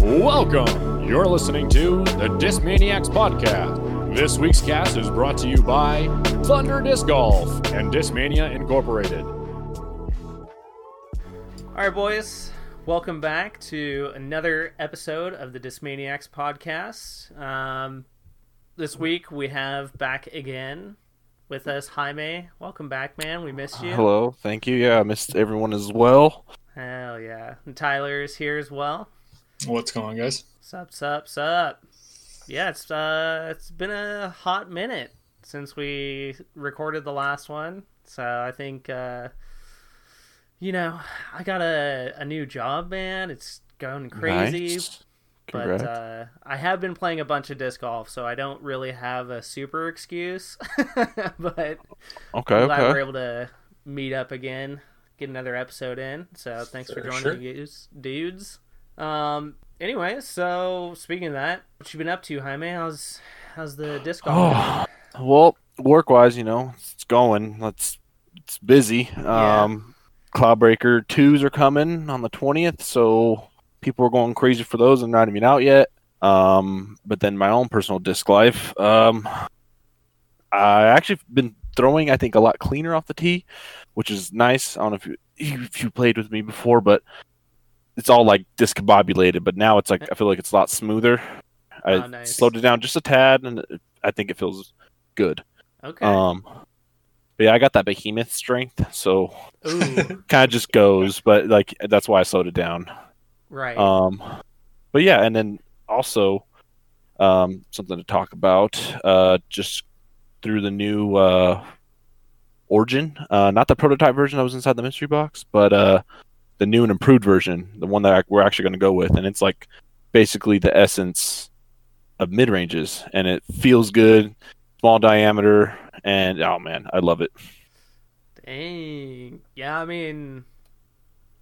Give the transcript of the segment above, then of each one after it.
Welcome. You're listening to the Discmaniacs Podcast. This week's cast is brought to you by Thunder Disc Golf and Discmania Incorporated. All right, boys. Welcome back to another episode of the Discmaniacs podcast. Um, this week we have back again with us Jaime. Welcome back, man. We missed you. Hello, thank you. Yeah, I missed everyone as well. Hell yeah. And is here as well. What's going on, guys? Sup, sup, sup. Yeah, it's uh, it's been a hot minute since we recorded the last one. So I think, uh, you know, I got a, a new job, man. It's going crazy. Nice. But uh, I have been playing a bunch of disc golf, so I don't really have a super excuse. but okay, I'm glad we're able to meet up again, get another episode in. So thanks for For joining sure. us, dudes. Um. Anyway, so speaking of that, what you been up to, Jaime? How's how's the disc golf? Oh, well, work-wise, you know, it's going. Let's. It's busy. Yeah. Um, Cloudbreaker twos are coming on the twentieth, so people are going crazy for those and not even out yet. Um, but then my own personal disc life. Um, I actually been throwing, I think, a lot cleaner off the tee, which is nice. I don't know if you if you played with me before, but it's all like discombobulated. But now it's like I feel like it's a lot smoother. I Oh, nice. slowed it down just a tad, and it- I think it feels good. Okay. Um, but yeah, I got that behemoth strength, so kind of just goes. But like that's why I slowed it down. Right. Um, but yeah, and then also um, something to talk about. Uh, just through the new uh, Origin, uh, not the prototype version that was inside the mystery box, but uh, the new and improved version, the one that we're actually going to go with, and it's like basically the essence of mid ranges, and it feels good, small diameter, and oh man, I love it. Dang. Yeah, I mean,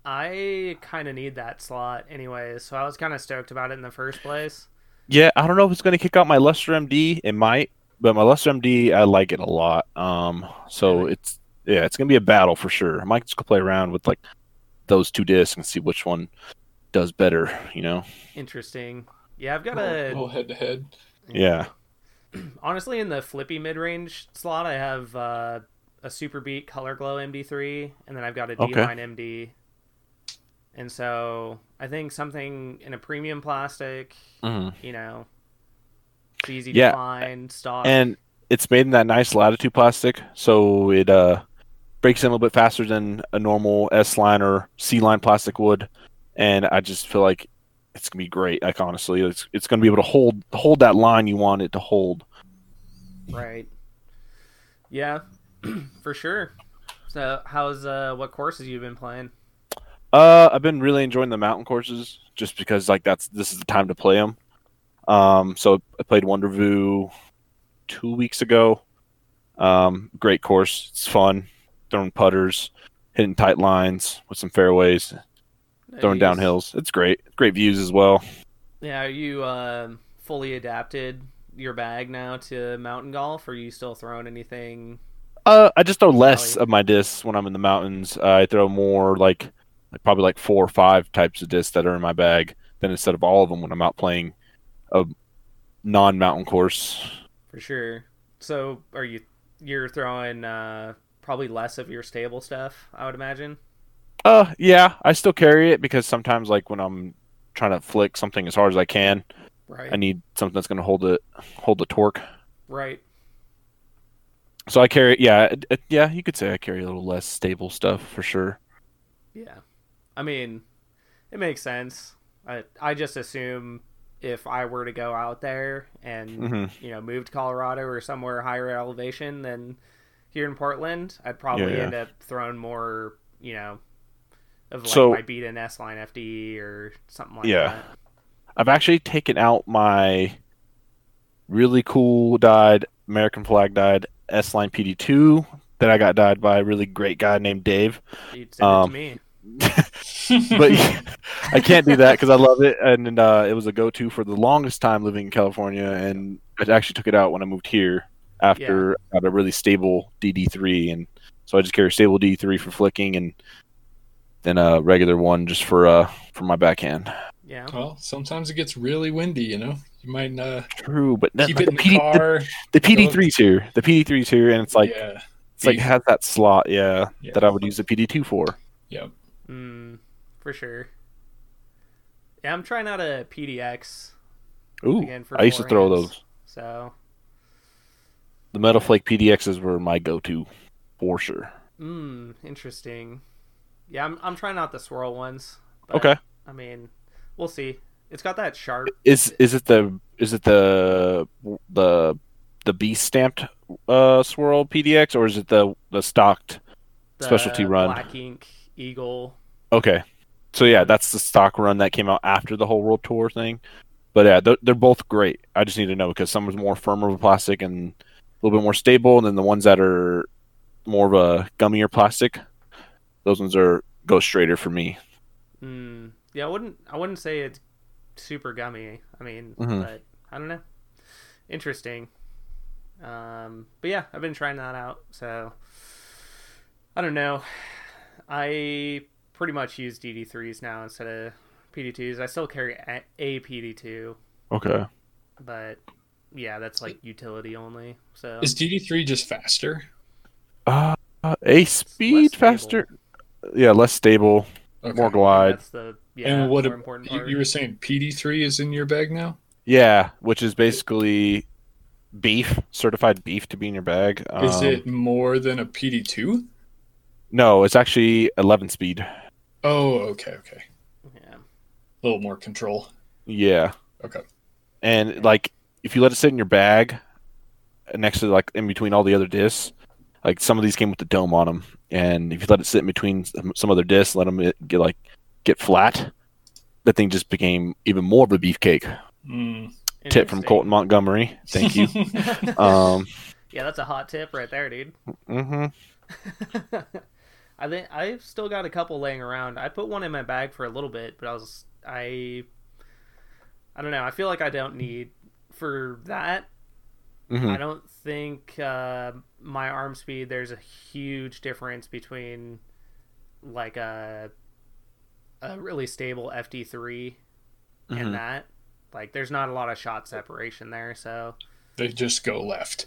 I kind of need that slot anyways, so I was kind of stoked about it in the first place. Yeah, I don't know if it's going to kick out my Luster MD. It might, but my Luster MD, I like it a lot. Um, so Really? it's yeah, it's going to be a battle for sure. I might just go play around with like those two discs and see which one does better. You know? Interesting. Yeah, I've got Little, a little head to head. Yeah. honestly in the flippy mid-range slot. I have uh, a Super Beat Color Glow MD3, and then I've got a D Okay. line MD. And so I think something in a premium plastic, hmm you know, it's easy Yeah, to find, stock. And it's made in that nice latitude plastic, so it uh breaks in a little bit faster than a normal S line or C line plastic would. And I just feel like it's gonna be great. Like honestly, it's it's gonna be able to hold hold that line you want it to hold. Right. Yeah, for sure. So, how's uh, what courses you've been playing? Uh, I've been really enjoying the mountain courses just because like that's this is the time to play them. Um, so I played Wonderview two weeks ago. Um, great course. It's fun. Throwing putters, hitting tight lines with some fairways, throwing Nice. downhills. It's great. Great views as well. Yeah, are you um fully adapted your bag now to mountain golf? Or are you still throwing anything? Uh, I just throw less of my discs when I'm in the mountains. I throw more like, like probably like four or five types of discs that are in my bag than instead of all of them when I'm out playing a non-mountain course. For sure. So, are you you're throwing uh probably less of your stable stuff? I would imagine. Uh, yeah, I still carry it because sometimes, like when I'm trying to flick something as hard as I can, Right. I need something that's going to hold the hold the torque. right. So I carry, yeah, yeah, you could say I carry a little less stable stuff for sure. Yeah. I mean, it makes sense. I I just assume if I were to go out there and hmm you know move to Colorado or somewhere higher elevation than here in Portland, I'd probably Yeah. end up throwing more, you know, of like So- my beat an S line FD or something like Yeah. that. I've actually taken out my really cool dyed American flag dyed S line PD2 that I got dyed by a really great guy named Dave. You'd send it Um, to me. but I can't do that because I love it, and uh, it was a go-to for the longest time living in California. And I actually took it out when I moved here after I got a really stable DD3, and so I just carry a stable DD3 for flicking, and then a regular one just for uh for my backhand. Yeah. Well, sometimes it gets really windy. You know, you might uh, True, but then, keep like, it in the, the PD, the, car. the PD3's here. The PD3's here, and it's like yeah, it's like has that slot, yeah, Yeah. that I would use the PD2 for. yep. Mm, for sure. Yeah, I'm trying out a PDX Ooh, again for I used to throw forehands. those. So, The Metal Flake PDXs were my go-to for sure. mm, interesting. Yeah, I'm I'm trying out the swirl ones. but, Okay, I mean, we'll see. It's got that sharp. is is it the is it the the the beast stamped uh swirl PDX or is it the the stocked? the Specialty run. Black ink eagle. Okay, so yeah, that's the stock run that came out after the whole world tour thing. But yeah, they're, they're both great. I just need to know because some is more firmer with plastic and a little bit more stable, and then the ones that are more of a gummier plastic, those ones are go straighter for me. Mm, yeah, I wouldn't I wouldn't say it's super gummy. I mean, Mhm. but I don't know. Interesting. Um, but yeah, I've been trying that out. So I don't know. I pretty much use DD3s now instead of PD2s. I still carry a, a PD2, Okay. but yeah, that's like utility only. So Is DD3 just faster? Uh, a speed stable. faster. Yeah, less stable, Okay. more glide. that's the yeah and what more a- important you, part. you were saying PD3 is in your bag now? Yeah, which is basically beef, certified beef to be in your bag. Is Um, it more than a PD2? No, it's actually 11 speed. Oh, okay, okay. yeah. A little more control. Yeah. Okay. And like if you let it sit in your bag next to like in between all the other discs, like some of these came with the dome on them, and if you let it sit in between some- some other discs, let them get like get flat, that thing just became even more of a beefcake. Mm. Tip from Colten Montgomery. Thank you. um, Yeah, that's a hot tip right there, dude. hmm I think I've still got a couple laying around. I put one in my bag for a little bit, but I was I I don't know. I feel like I don't need for that. hmm I don't think uh, my arm speed. There's a huge difference between like a a really stable FD 3 Mhm. and that. Like, there's not a lot of shot separation there. So They just go left.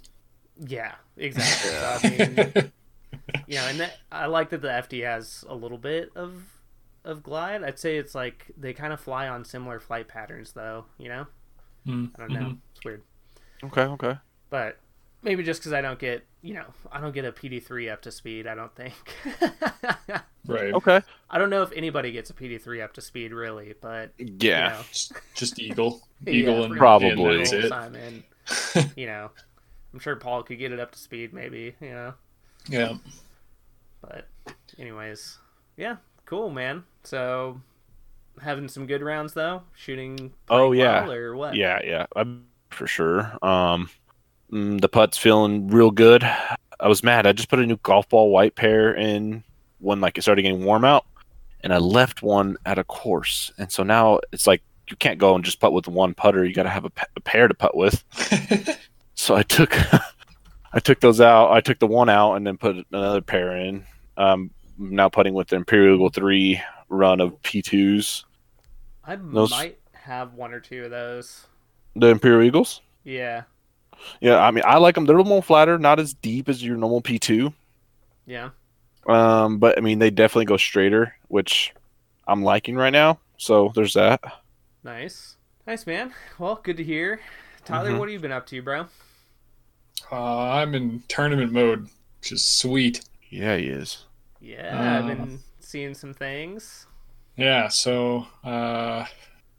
yeah, exactly. So, I mean, you know, and that, I like that the FD has a little bit of of glide. I'd say it's like they kind of fly on similar flight patterns, though. You know, Mm, I don't know. mhm. It's weird, Okay. Okay. but maybe just because I don't get, you know, I don't get a PD3 up to speed. I don't think. Right. Okay. I don't know if anybody gets a PD3 up to speed, really, but Yeah. you know, Just, just Eagle. Yeah, Eagle pretty and Probably. and that's it. time, and you know, I'm sure Paul could get it up to speed, maybe. You know. Yeah. But anyways, yeah, cool, man. So having some good rounds though, shooting. Oh, yeah. well, or what? Yeah, yeah, I'm- for sure. Um, mm, the putt's feeling real good. I was mad. I just put a new golf ball white pair in when like it started getting warm out, and I left one at a course, and so now it's like you can't go and just putt with one putter. You got to have a, a pair to putt with. So I took, I took those out. I took the one out and then put another pair in. Um, I'm now putting with the Imperial Eagle three run of P2s. I Those- might have one or two of those. The Imperial Eagles. Yeah, Yeah, I mean, I like them. They're a little more flatter, not as deep as your normal P2. yeah. Um, but I mean, they definitely go straighter, which I'm liking right now. So there's that. Nice, nice, man. Well, good to hear. Tyler, Mhm. what have you been up to, bro? Uh, I'm in tournament mode, which is sweet. Yeah, he is. Yeah, I've Uh, been seeing some things. Yeah, so uh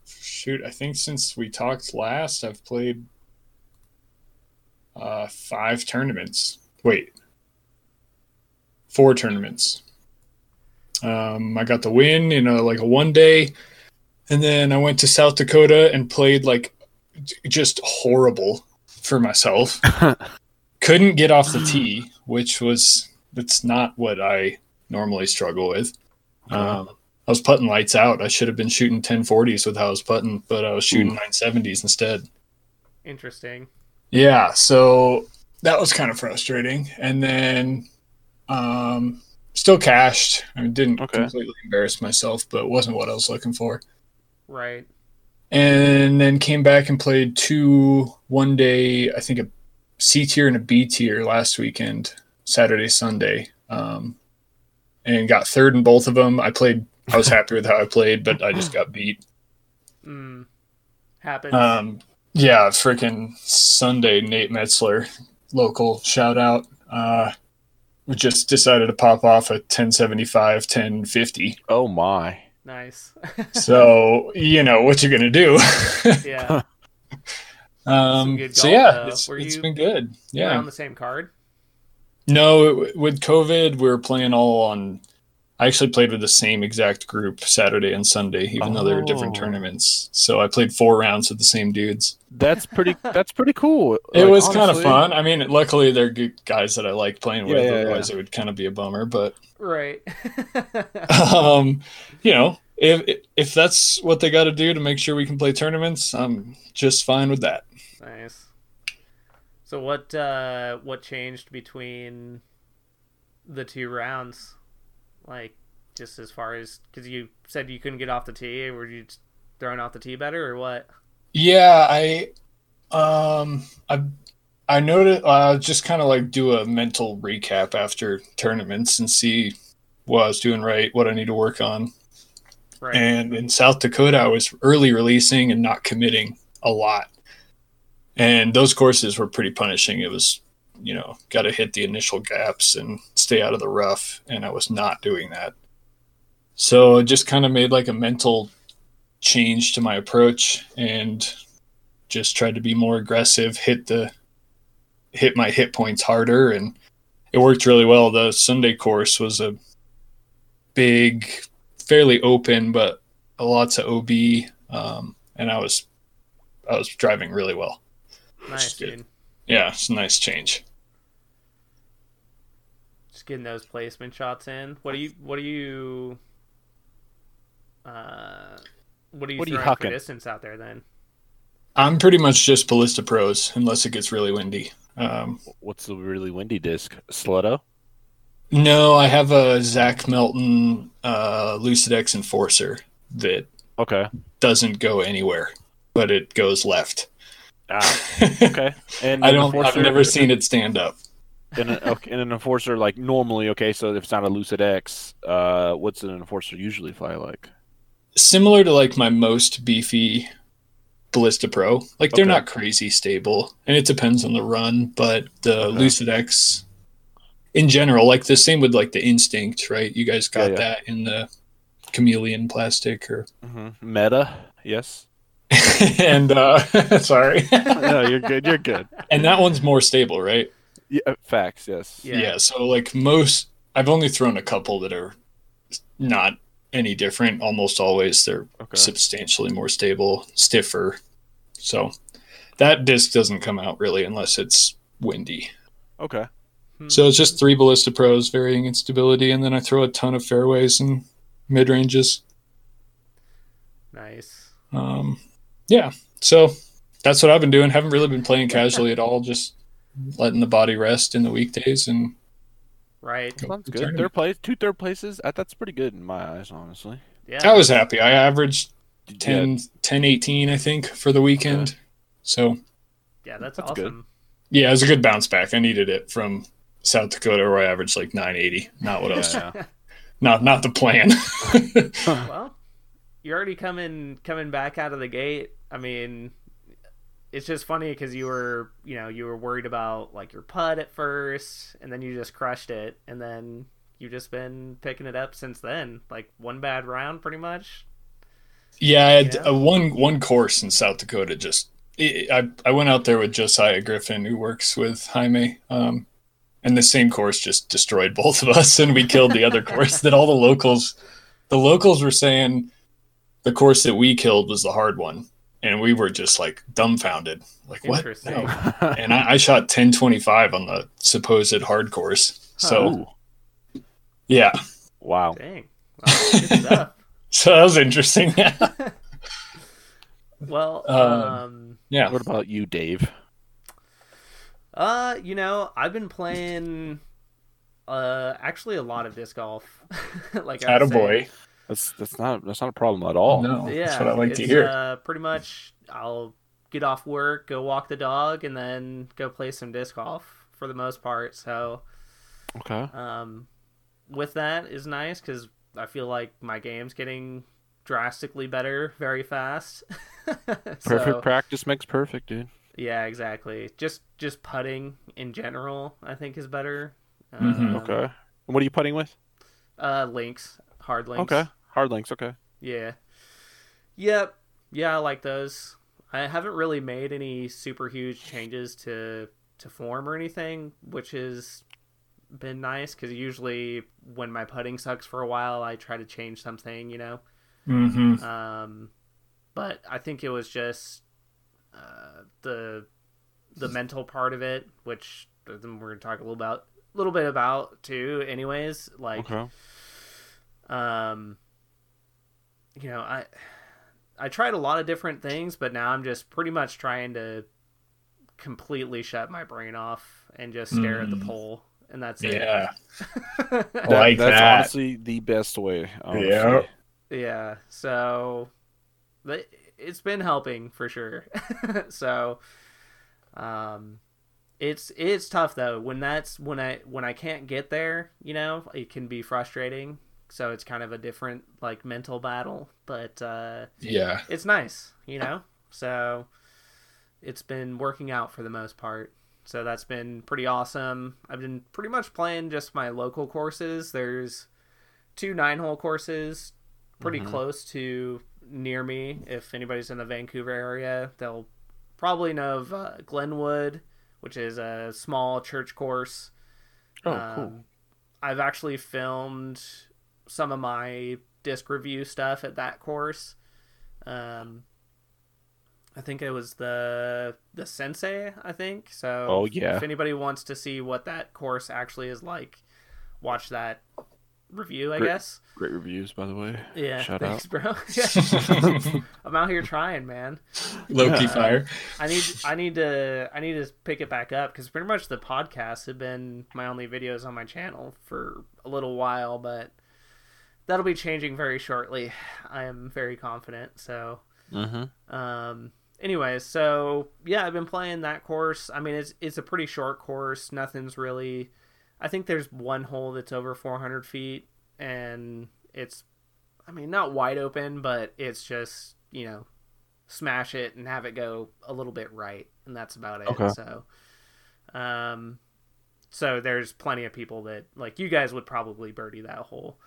shoot, I think since we talked last I've played uh five tournaments. Wait. Four tournaments. Um I got the win in a like a one day and then I went to South Dakota and played like just horrible for myself. Couldn't get off the tee, which was that's not what I normally struggle with. Um, I was putting lights out. I should have been shooting 1040s with how I was putting, but I was shooting 970s instead. Interesting. Yeah, so that was kind of frustrating. And then um, still cashed. I didn't Okay. completely embarrass myself, but it wasn't what I was looking for. Right. and then came back and played two one day, I think a C tier and a B tier last weekend, Saturday, Sunday, um, and got third in both of them. I played, I was happy with how I played, but I just got beat. Mm. Happens. Um, yeah, freaking Sunday, Nate Metzler, local shout out, uh, we just decided to pop off a 1075, 1050. Oh my. nice. So, you know, what you're going to do? yeah. um, good so yeah, though. it's, it's you- been good. Yeah. on the same card. No, it, with COVID, we were playing all on. I actually played with the same exact group Saturday and Sunday, even though they were different Oh. tournaments. So I played four rounds with the same dudes. That's pretty. That's pretty cool. It Like, was kind of fun. I mean, luckily they're good guys that I like playing with. Yeah, yeah, Otherwise, it would kind of be a bummer. But Right. um, you know, if if that's what they got to do to make sure we can play tournaments, I'm just fine with that. So what uh what changed between the two rounds? Like just as far as cuz you said you couldn't get off the tee, were you throwing off the tee better or what? Yeah, I um I I noted uh just kind of like do a mental recap after tournaments and see what I was doing right, what I need to work on. Right. And in South Dakota, I was early releasing and not committing a lot. And those courses were pretty punishing. It was, you know, got to hit the initial gaps and stay out of the rough. And I was not doing that. So it just kind of made like a mental change to my approach and just tried to be more aggressive, hit the hit my hit points harder and it worked really well. The Sunday course was a big, fairly open, but lots of OB, um, and I was I was driving really well. Nice, good. dude. Yeah, it's a nice change. Just getting those placement shots in. What do you what do you uh what are you What are you throwing for distance out there then? I'm pretty much just Ballista Pros unless it gets really windy. Um, What's the really windy disc? Slutto. no, I have a Zach Melton uh, Lucid X Enforcer that Okay. doesn't go anywhere, but it goes left. Ah, okay. And I don't. I've never seen it stand up. And an, okay, and an enforcer like normally. Okay, so if it's not a Lucid X, uh, what's an enforcer usually fly like? Similar to like my most beefy Ballista Pro. Like they're Okay. not crazy stable, and it depends on the run. But the Okay. Lucid X, in general, like the same with like the Instinct, right? You guys got Yeah, yeah. that in the chameleon plastic, or hmm Meta. Yes. and uh, sorry, no, you're good. You're good. and that one's more stable, right? Yeah, uh, facts. Yes. Yeah. Yeah. So like most, I've only thrown a couple that are not any different. Almost always they're Okay. substantially more stable, stiffer. So that disc doesn't come out really unless it's windy. Okay. Hmm. So it's just three Ballista Pros varying in stability, and then I throw a ton of fairways and mid ranges. nice. Um, yeah. So that's what I've been doing. Haven't really been playing casually at all. Just letting the body rest in the weekdays and Right. go Sounds good. tournament. Third place, two third places. Uh, that's pretty good in my eyes, honestly. Yeah. I was happy. I averaged Yeah, 10, 10 18, I think, for the weekend. So yeah, that's, That's good. awesome. yeah, it was a good bounce back. I needed it from South Dakota where I averaged like 980. Not what I was, yeah, yeah. not not the plan. Well, you're already coming coming back out of the gate. I mean, it's just funny because you were you know you were worried about like your putt at first, and then you just crushed it, and then you've just been picking it up since then. Like one bad round, pretty much. yeah, I had Yeah. a one one course in South Dakota. Just it, I I went out there with Josiah Griffin, who works with Jaime. Um, and the same course just destroyed both of us, and we killed the other course. That all the locals, the locals were saying, the course that we killed was the hard one, and we were just like dumbfounded, like what? No. and I, I shot 1025 on the supposed hard course. So Ooh, yeah, wow. Dang. Wow, so that was interesting. Well, Um, um, yeah, What about you, Dave? uh, you know, I've been playing, uh, actually a lot of disc golf. like I was saying. attaboy. That's that's not that's not a problem at all. No, yeah, that's what I like to hear. Uh, pretty much, I'll get off work, go walk the dog, and then go play some disc golf for the most part. So, Okay. um, with that is nice because I feel like my game's getting drastically better very fast. Perfect So, practice makes perfect, dude. yeah, exactly. Just just putting in general, I think is better. Mhm. Um, Okay. And what are you putting with? Uh, links, hard links. Okay. Hard links. Okay. Yeah. Yep. Yeah, I like those. I haven't really made any super huge changes to to form or anything, which has been nice because usually when my putting sucks for a while, I try to change something, you know. Mm-hmm. Um, but I think it was just uh, the the mental part of it, which then we're gonna talk a little about a little bit about too. Anyways, like Okay. um you know i i tried a lot of different things but now i'm just pretty much trying to completely shut my brain off and just stare at the Mm. pole and that's Yeah, it I like that's that. honestly the best way. honestly. Yeah. yeah so but it's been helping for sure so um it's it's tough though when that's when i when i can't get there you know it can be frustrating so it's kind of a different like mental battle but uh Yeah. it's nice you know so it's been working out for the most part so that's been pretty awesome i've been pretty much playing just my local courses there's two nine hole courses pretty Mhm. close to near me if anybody's in the vancouver area they'll probably know of uh, glenwood which is a small church course Oh, um, cool. I've actually filmed some of my disc review stuff at that course. Um, I think it was the the Sensei. I think so. Oh, yeah. If anybody wants to see what that course actually is like, watch that review. I Great. guess. Great reviews, by the way. Yeah. Shout thanks, out. bro. I'm out here trying, man. Low key Yeah. fire. I need I need to I need to pick it back up because pretty much the podcasts have been my only videos on my channel for a little while, but that'll be changing very shortly. I am very confident. So, Mm-hmm. um, anyways, so yeah, I've been playing that course. I mean, it's it's a pretty short course. Nothing's really. I think there's one hole that's over 400 feet, and it's, I mean, not wide open, but it's just you know, smash it and have it go a little bit right, and that's about it. Okay. So, um, so there's plenty of people that like you guys would probably birdie that hole.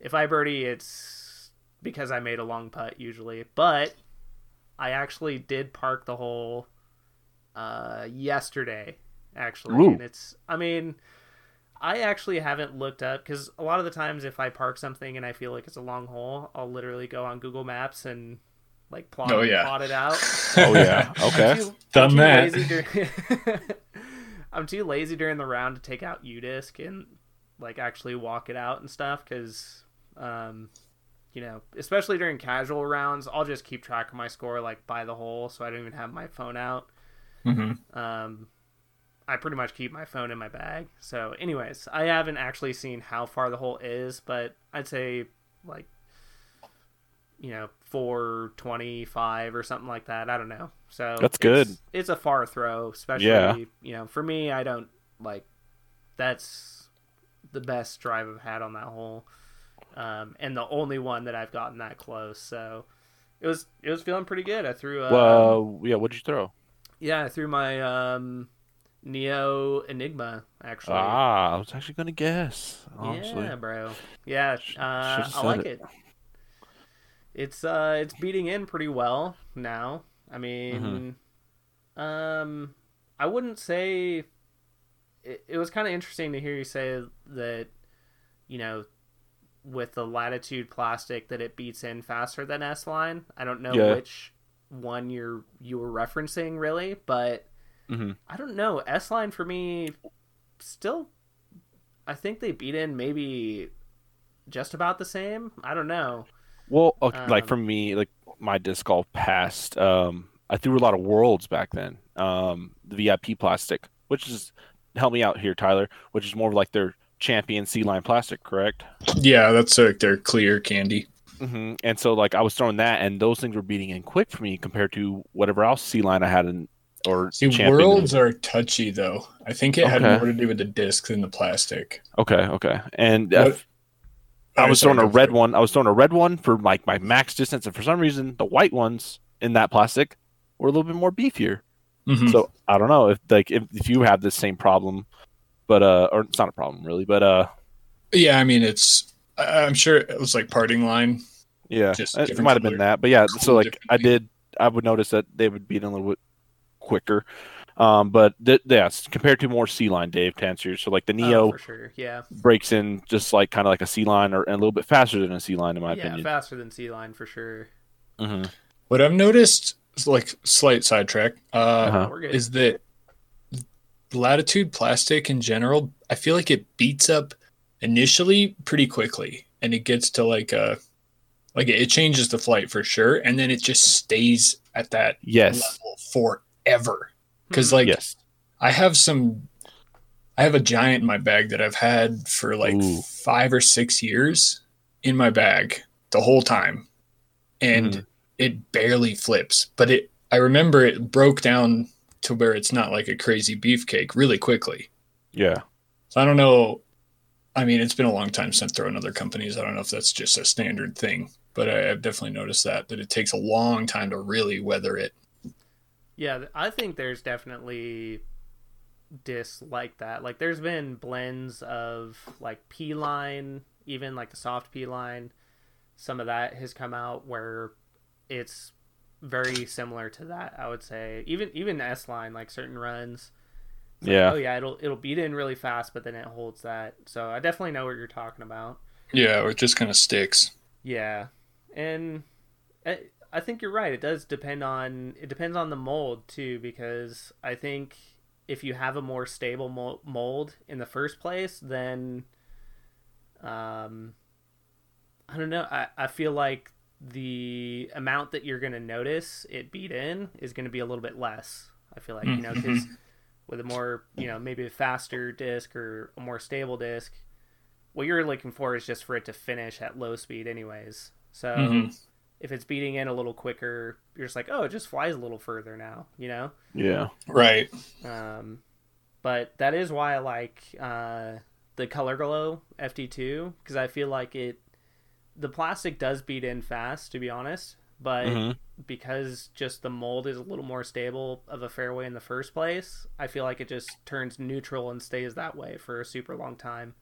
If I birdie, it's because I made a long putt usually, but I actually did park the hole uh, yesterday, actually, Ooh. and it's. I mean, I actually haven't looked up because a lot of the times if I park something and I feel like it's a long hole, I'll literally go on Google Maps and like plot, Oh, yeah. plot it out. Oh yeah. I'm Okay. too- Done I'm that. During... I'm too lazy during the round to take out UDisc and like actually walk it out and stuff because, um, you know, especially during casual rounds, I'll just keep track of my score like by the hole, so I don't even have my phone out. hmm Um, I pretty much keep my phone in my bag. So, anyways, I haven't actually seen how far the hole is, but I'd say like, you know, four twenty-five or something like that. I don't know. So That's good. It's, it's a far throw, especially Yeah. you know, for me, I don't like. That's the best drive I've had on that hole, um, and the only one that I've gotten that close. So. It was it was feeling pretty good. I threw a Well, yeah. What'd you throw? yeah, I threw my um Neo Enigma actually. Ah, I was actually gonna guess. Honestly. yeah, bro. Yeah, uh, I like it. it. It's uh it's beating in pretty well now. I mean Mm-hmm. um I wouldn't say it, it was kind of interesting to hear you say that you know with the latitude plastic that it beats in faster than S line. I don't know Yeah. which one you're you were referencing really, but hmm I don't know. S line for me, still, I think they beat in maybe just about the same. I don't know. Well, okay, like Um, for me, like my disc golf past, um, I threw a lot of worlds back then. Um, the VIP plastic, which is help me out here, Tyler, which is more like their champion C line plastic, correct? Yeah, that's like their clear candy. hmm And so like I was throwing that, and those things were beating in quick for me compared to whatever else C line I had in or See, worlds are touchy though. I think it had more to do with the disc than the plastic. Okay, okay. And uh, I was throwing a red one. I was throwing a red one for like my max distance, and for some reason, the white ones in that plastic were a little bit more beefier. Mhm. So I don't know if like if, if you have this same problem, but uh, or it's not a problem really, but uh, Yeah, I mean it's. I- I'm sure it was like parting line. yeah, Just it might have been that. But yeah, so like I did, I would notice that they would beat in a little bit quicker. Um, but th- yes, compared to more C line, Dave, to answer. your- So like the Neo Oh, for sure. Yeah. breaks in just like kind of like a C line, or and a little bit faster than a C line, in my yeah, opinion. faster than C Line for sure. hmm What I've noticed, like slight sidetrack, uh, Uh-huh. Is that latitude plastic in general. I feel like it beats up initially pretty quickly, and it gets to like a like it changes the flight for sure, and then it just stays at that Yes. level forever. Because Hmm. like yes. I have some I have a giant in my bag that I've had for like Ooh. five or six years in my bag the whole time. And Mhm. it barely flips. But it I remember it broke down to where it's not like a crazy beefcake really quickly. Yeah. So I don't know. I mean, it's been a long time since throwing other companies. I don't know if that's just a standard thing, but I, I've definitely noticed that that it takes a long time to really weather it. Yeah, I think there's definitely discs like that. Like there's been blends of like P line, even like the soft P line. Some of that has come out where it's very similar to that, I would say. Even even S line, like certain runs. like, Yeah. oh yeah, it'll it'll beat in really fast, but then it holds that. So I definitely know what you're talking about. Yeah, or it just kind of sticks. Yeah, and I, I think you're right. It does depend on it depends on the mold too, because I think if you have a more stable mold in the first place, then um, I don't know. I I feel like the amount that you're gonna notice it beat in is gonna be a little bit less. I feel like you know because with a more you know maybe a faster disc or a more stable disc what you're looking for is just for it to finish at low speed anyways so Mhm. if it's beating in a little quicker you're just like oh it just flies a little further now you know Yeah. Right. um, but that is why i like uh, the color glow fd2 because i feel like it the plastic does beat in fast to be honest but Mhm. because just the mold is a little more stable of a fairway in the first place i feel like it just turns neutral and stays that way for a super long time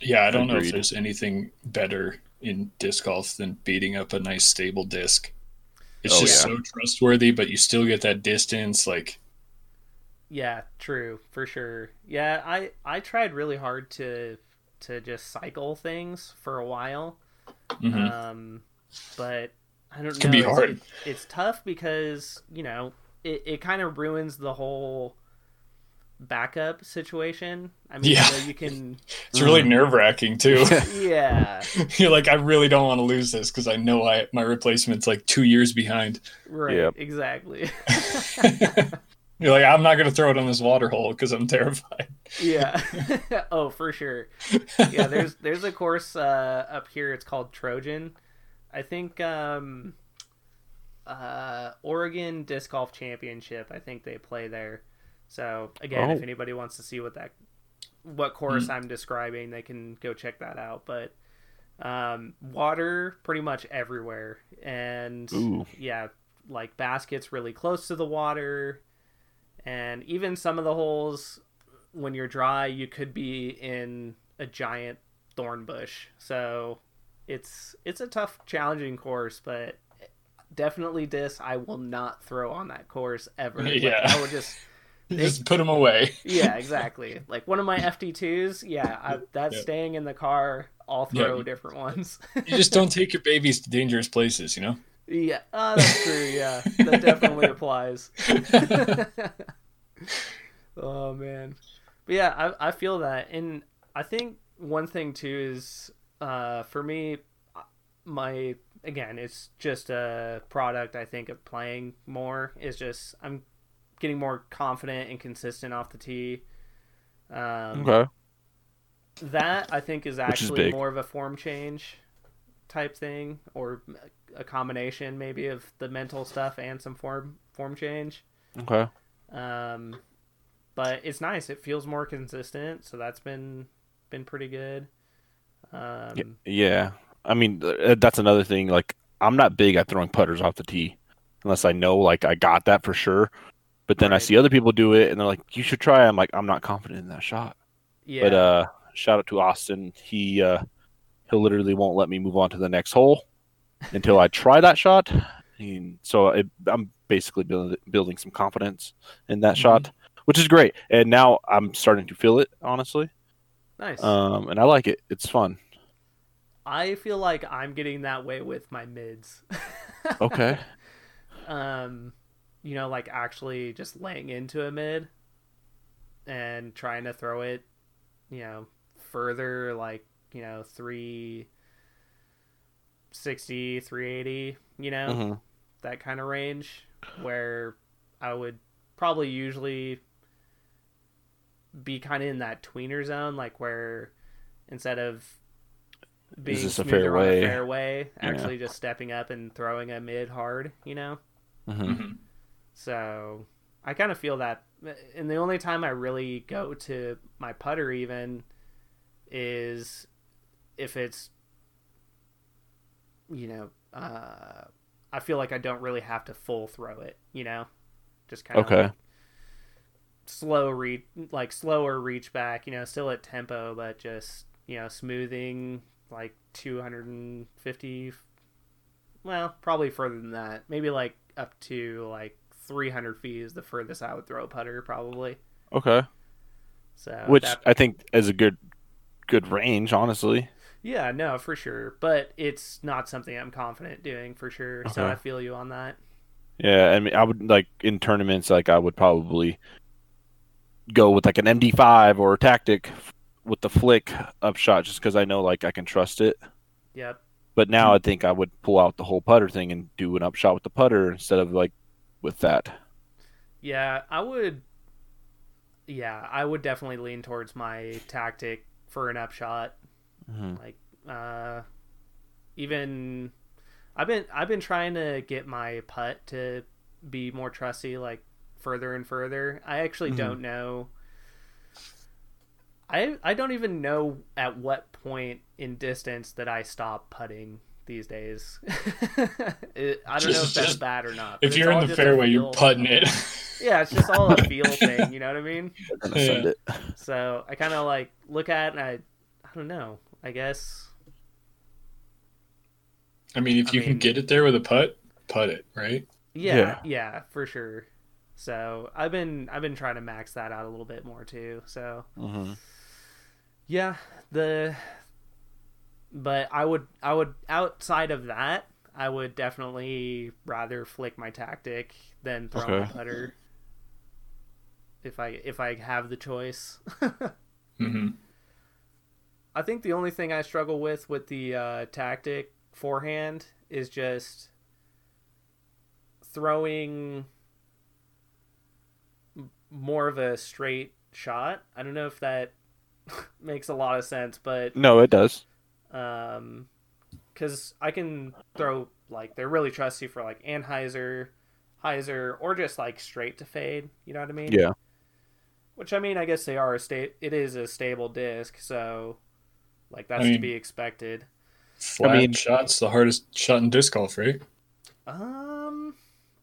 Yeah, I don't know if there's anything better in disc golf than beating up a nice stable disc. It's Oh, just yeah. so trustworthy, but you still get that distance. Like, Yeah, true, for sure. Yeah, I I tried really hard to to just cycle things for a while. Mhm. Um but I don't It can know. be it's- hard. it- it's tough because, you know, it, it kind of ruins the whole backup situation. I mean, Yeah. you, you can it's really Mhm. nerve wracking too. yeah, You're like, I really don't want to lose this because I know I my replacement's like two years behind. right, Yep. exactly. You're like, I'm not gonna throw it on this water hole because I'm terrified. yeah. oh, for sure. yeah, there's there's a course uh, up here. It's called Trojan. I think um, uh, Oregon Disc Golf Championship. I think they play there. So again, if Oh. anybody wants to see what that what course I'm describing, they can go check that out. But um, water pretty much everywhere, and Ooh. yeah, like baskets really close to the water, and even some of the holes when you're dry, you could be in a giant thorn bush. So it's it's a tough, challenging course, but definitely disc I will not throw on that course ever. Like, Yeah. I would just You just put them away. yeah, exactly. Like one of my fd2s yeah, I, that's Yeah. staying in the car. I'll Yeah. throw different ones. You just don't take your babies to dangerous places, you know. Yeah, uh, that's true. Yeah, that definitely applies. oh man, but yeah, I I feel that, and I think one thing too is uh for me, my again, it's just a product. I think of playing more is just I'm getting more confident and consistent off the tee. Um, Okay. that I think is is actually big. more of a form change type thing, or a combination maybe of the mental stuff and some form form change. Okay. Um, but it's nice. It feels more consistent, so that's been been pretty good. Um, Yeah. I mean, th- that's another thing. Like, I'm not big at throwing putters off the tee unless I know, like, I got that for sure. But then I Right. see other people do it and they're like, you should try. I'm like, I'm not confident in that shot. yeah, But uh, shout out to Austin. He uh, he literally won't let me move on to the next hole until I try that shot. And so it, I'm basically build, building some confidence in that Mhm. shot, which is great. And now I'm starting to feel it, honestly. nice. Um, and I like it. It's fun. I feel like I'm getting that way with my mids. Okay. um, you know, like actually just laying into a mid and trying to throw it, you know, further, like you know, three sixty, three eighty, you know, hmm that kind of range where I would probably usually be kind of in that tweener zone, like where instead of being this a smoother on fairway? a fairway, Yeah. actually just stepping up and throwing a mid hard, you know. hmm Mhm. So I kind of feel that, and the only time I really go to my putter even is if it's, you know, uh, I feel like I don't really have to full throw it, you know, just kind of Okay. like slow reach, like slower reach back, you know, still at tempo, but just you know smoothing like 250 well probably further than that maybe like up to like 300 feet is the furthest i would throw a putter probably Okay. so Which that- I think is a good good range, honestly. Yeah no for sure. But it's not something i'm confident doing for sure. So i feel you on that. Yeah, I mean, I would like in tournaments, like I would probably go with like an MD5 or a tactic with the flick upshot, just because I know like I can trust it. yep. But now I think I would pull out the whole putter thing and do an upshot with the putter instead of like with that. yeah i would yeah i would definitely lean towards my tactic for an upshot hmm like uh even i've been i've been trying to get my putt to be more trusty like further and further i actually Mhm. don't know i i don't even know at what point in distance that i stop putting these days It- i don't know if that's just- bad or not If you're in the fairway, you're putting it. yeah it's just all a feel thing you know what i mean Yeah. so I kind of like look at it and I, I don't know. I guess I mean, if I you can get it there with a putt, putt it, right? yeah, Yeah. yeah, for sure. So I've been I've been trying to max that out a little bit more too. So hmm yeah, the but I would I would outside of that I would definitely rather flick my tactic than throw my putter. If I if I have the choice. hmm I think the only thing I struggle with with the uh, tactic forehand is just throwing more of a straight shot. I don't know if that makes a lot of sense, but No, it does. um, because I can throw like they're really trusty for like anhyzer, hyzer, or just like straight to fade. You know what I mean? Yeah. Which I mean, I guess they are a state. It is a stable disc, so like that's I to be expected. Flat mean- shots, the hardest shot in disc golf, right? Um,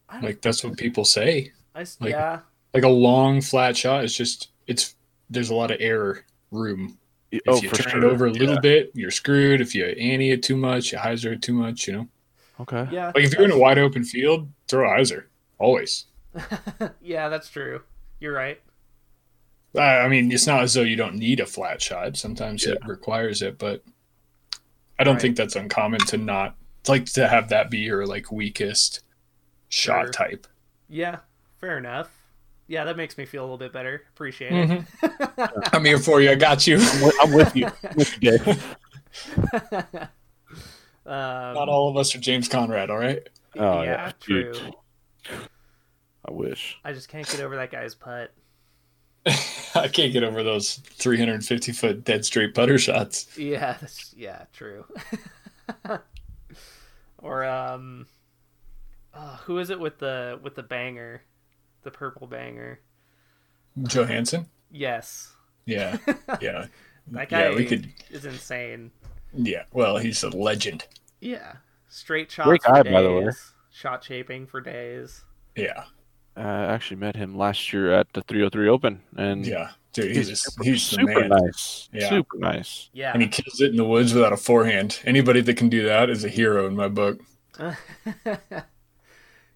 I Like that's what people say. I, like- yeah, Like a long flat shot is just it's there's a lot of error room. If oh, you turn sure. it over a little Yeah. bit, you're screwed. If you ante it too much, you hyzer it too much, you know. Okay. yeah. Like if you're in a wide open field, throw a hyzer always. yeah, that's true. You're right. I I mean, it's not as though you don't need a flat shot. Sometimes it requires it, but I don't Right. think that's uncommon to not like to have that be your like weakest shot Sure. type. Yeah, fair enough. Yeah, that makes me feel a little bit better. Appreciate Mm-hmm. it. I'm here for you. I got you. I'm with, I'm with you. I'm with you, Dave. um, Not all of us are James Conrad, all right? Oh, yeah, yeah, true. dude. I wish. I just can't get over that guy's putt. I can't get over those 350 foot dead straight putter shots. Yeah, yeah, true. or um, oh, who is it with the with the banger, the purple banger? Johansson? Yes, Yeah, yeah. that guy yeah, we could. is insane. Yeah, well, he's a legend. Yeah, straight shots Great for guy, days. by the way. Shot shaping for days. Yeah, I actually met him last year at the 303 Open, and yeah, dude, he's, he's super, he's the super man. nice. Yeah. Super nice. Yeah, and he kills it in the woods without a forehand. Anybody that can do that is a hero in my book.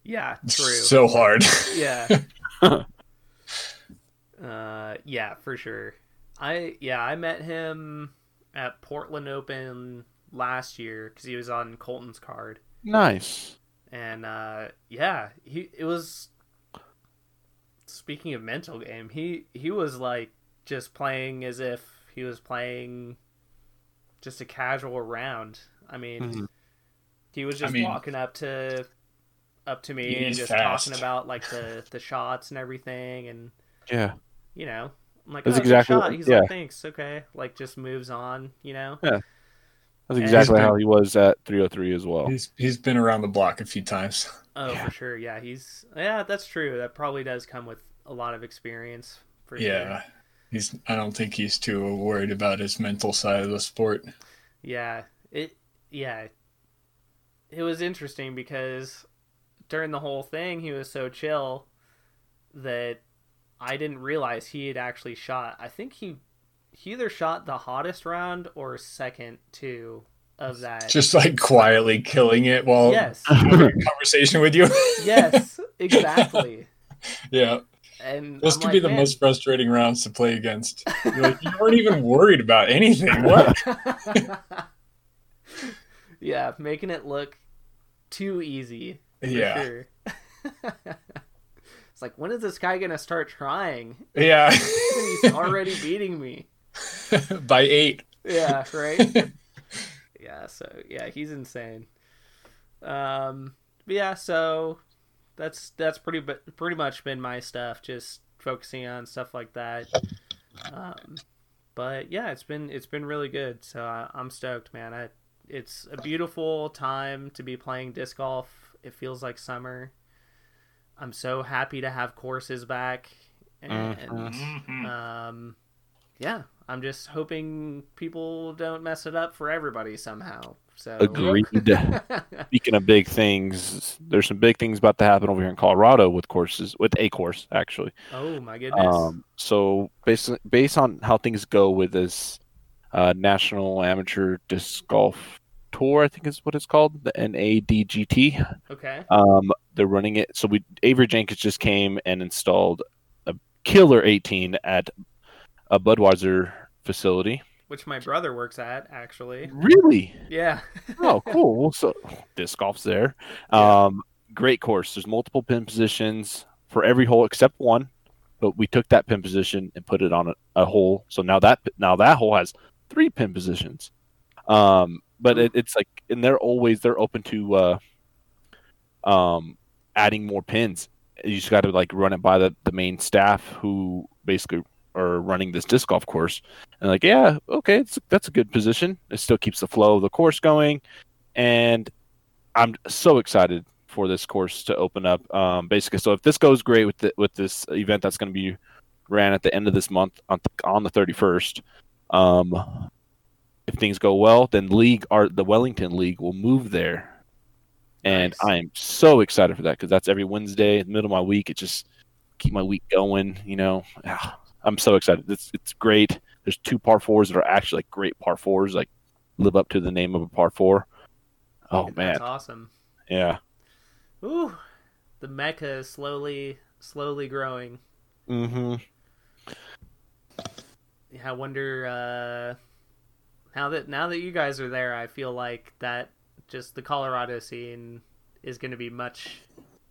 yeah, true. So hard. yeah. uh, yeah, for sure. I yeah, I met him at Portland Open last year because he was on Colten's card, Nice. and uh, yeah, he it was. Speaking of mental game, he he was like just playing as if he was playing just a casual round. I mean, Mhm. he was I just mean, walking up to up to me and just fast. talking about like the the shots and everything and Yeah. you know I'm like That's oh, good exactly shot. he's yeah. like thanks okay like just moves on you know Yeah, That's And- exactly how he was at 303 as well. he's he's been around the block a few times. oh Yeah. for sure yeah he's yeah that's true that probably does come with a lot of experience for Yeah, sure. he's. I don't think he's too worried about his mental side of the sport. yeah it yeah it was interesting because during the whole thing he was so chill that I didn't realize he had actually shot. I think he he either shot the hottest round or second two of that. Just like quietly killing it while yes, conversation with you. yes, exactly. yeah, And those I'm could like, be the "Man." most frustrating rounds to play against. You're like, you weren't even worried about anything. What? yeah, making it look too easy. Yeah. sure. it's like when is this guy gonna start trying? Yeah. He's already beating me. By eight. Yeah, right. yeah, so yeah, he's insane. Um, but yeah, so that's that's pretty bu- pretty much been my stuff, just focusing on stuff like that. Um, but yeah, it's been it's been really good. So I, I'm stoked, man. I, it's a beautiful time to be playing disc golf. It feels like summer. I'm so happy to have courses back, and Mhm. um, yeah, I'm just hoping people don't mess it up for everybody somehow. So Agreed. Speaking of big things, there's some big things about to happen over here in Colorado with courses, with a course actually. oh my goodness. Um, so based based on how things go with this uh, National Amateur Disc Golf Tour, I think is what it's called, the NADGT. okay. Um, they're running it. So we Avery Jenkins just came and installed a killer 18 at a Budweiser facility. Which my brother works at actually. Really? Yeah. Oh, cool. Well, so disc golf's there. Um, great course. There's multiple pin positions for every hole except one, but we took that pin position and put it on a, a hole. So now that now that hole has three pin positions. Um, but it, it's like, and they're always they're open to uh, um, adding more pins. You just got to like run it by the the main staff who basically are running this disc golf course. And like, yeah, okay, it's, that's a good position. It still keeps the flow of the course going, and I'm so excited for this course to open up. Um, basically, so if this goes great with the, with this event that's going to be ran at the end of this month on, on the 31st, um, if things go well, then league our the Wellington League will move there, and Nice. I am so excited for that because that's every Wednesday in the middle of my week. It just keep my week going, you know. Ah, I'm so excited. It's it's great. There's two par fours that are actually like great par fours, like live up to the name of a par four. Oh man, That's awesome. yeah. Ooh. The mecca is slowly slowly growing. Mm-hmm. Yeah, I wonder uh now that now that you guys are there, I feel like that just the Colorado scene is going to be much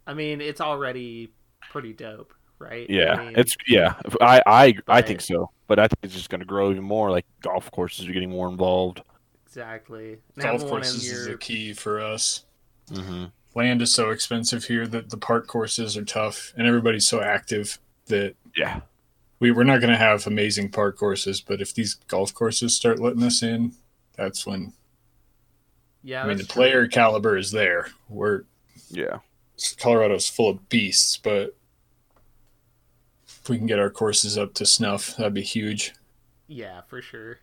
I mean, it's already pretty dope, right? Yeah, I mean, it's yeah. I I I think so, but I think it's just going to grow even more. Like golf courses are getting more involved. exactly. And Golf having one in courses is your- a key for us. Mm-hmm. Land is so expensive here that the park courses are tough, and everybody's so active that Yeah, we we're not going to have amazing park courses, but if these golf courses start letting us in, that's when Yeah, I mean the true. player caliber is there. We're Yeah. Colorado's full of beasts, but if we can get our courses up to snuff, that'd be huge. Yeah, for sure.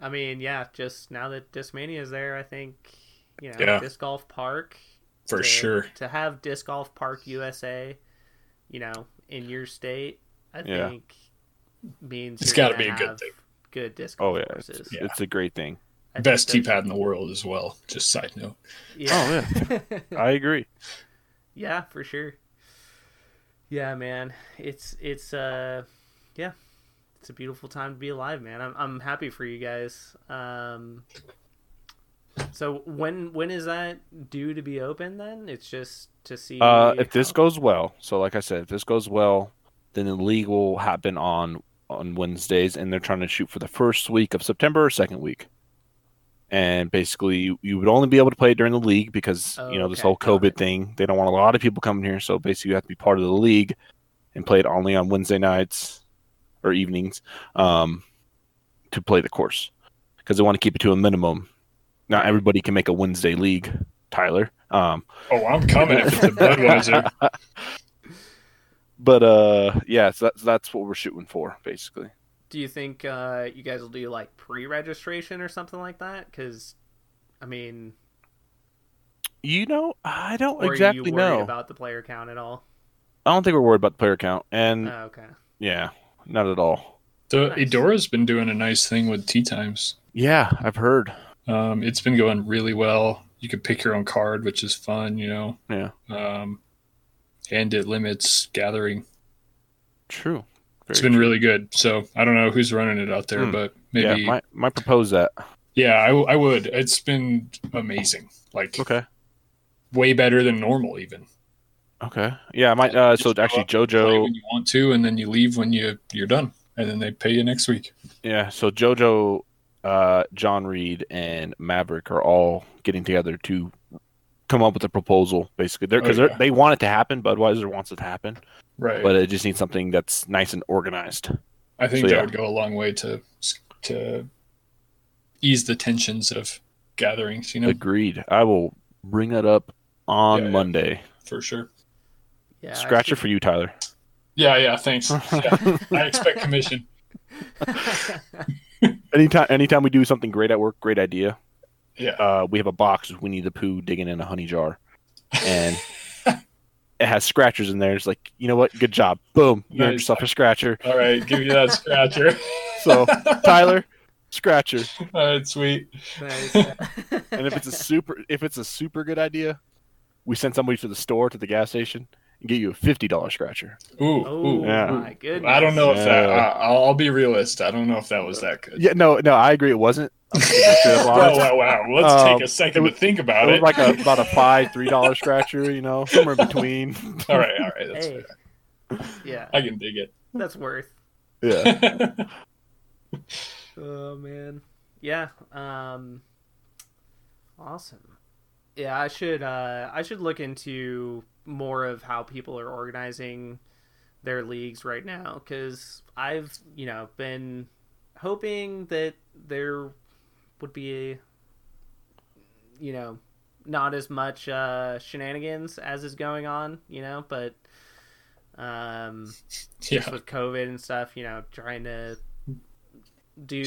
I mean, yeah, just now that Discmania is there, I think you know, Yeah. disc golf park For to- sure. to have disc golf park USA, you know, in your state, I Yeah. think means It's you're gotta be a good thing. Good disc Oh golf yeah. It's. Yeah. it's a great thing. I Best tee pad in the world as well. Just side note. Yeah. Oh, I agree. Yeah, for sure. Yeah, man. It's it's uh yeah. It's a beautiful time to be alive, man. I'm I'm happy for you guys. Um So when when is that due to be open then? It's just to see Uh, if this goes well, so like I said, if this goes well, then the league will happen on on Wednesdays, and they're trying to shoot for the first week of September or second week. And basically, you, you would only be able to play it during the league because Oh, you know this okay, whole COVID thing. They don't want a lot of people coming here, so basically, you have to be part of the league and play it only on Wednesday nights or evenings um, to play the course because they want to keep it to a minimum. Not everybody can make a Wednesday league, Tyler. Um, Oh, I'm coming if it's a Budweiser. but uh yeah so that's that's what we're shooting for basically Do you think uh you guys will do like pre-registration or something like that cuz I mean, you know i don't or exactly are you worried know about the player count at all? i don't think we're worried about the player count and Oh, okay. yeah not at all The Nice. Edora's been doing a nice thing with tee times. yeah i've heard Um, it's been going really well. You can pick your own card, which is fun, you know. yeah Um, and it limits gathering. true It's Very been true. really good. So I don't know who's running it out there, Hmm. but yeah maybe might, might propose that yeah, I, I would. It's been amazing. Like okay way better than normal, even. okay yeah i might uh so actually jojo when you want to, and then you leave when you you're done, and then they pay you next week. yeah so jojo uh john reed and maverick are all getting together to come up with a proposal basically they're Oh, because yeah. they want it to happen budweiser wants it to happen Right. but it just needs something that's nice and organized I think so, that yeah. would go a long way to to ease the tensions of gatherings. You know, Agreed. I will bring that up on Yeah, yeah. Monday. for sure. Yeah. I Scratcher for you, Tyler. Yeah, yeah. Thanks. Yeah, I expect commission. anytime, anytime we do something great at work, great idea. Yeah. Uh, we have a box with Winnie the Pooh digging in a honey jar, and it has scratchers in there. It's like, you know what? Good job. Boom. You earned yourself a scratcher. All right, give you that scratcher. So, Tyler, scratcher. All right, sweet. Nice. And if it's a super, if it's a super good idea, we send somebody to the store to the gas station and get you a fifty dollar scratcher. Ooh, oh ooh. Yeah. my goodness. I don't know if that. Yeah. I, I'll, I'll be realist. I don't know if that was that good. Yeah, no, no, I agree. It wasn't. I'm straight up Oh wow, wow. Let's Um, take a second it was- to think about it it. was like a about a five three dollar scratcher you know somewhere in between all right, all right. That's Hey. fair. Yeah, I can dig it. that's worth. yeah Oh man. Yeah. Um awesome. Yeah, I should uh I should look into more of how people are organizing their leagues right now cuz I've, you know, been hoping that there would be you know, not as much uh shenanigans as is going on, you know, but um yeah. just with COVID and stuff, you know, trying to do a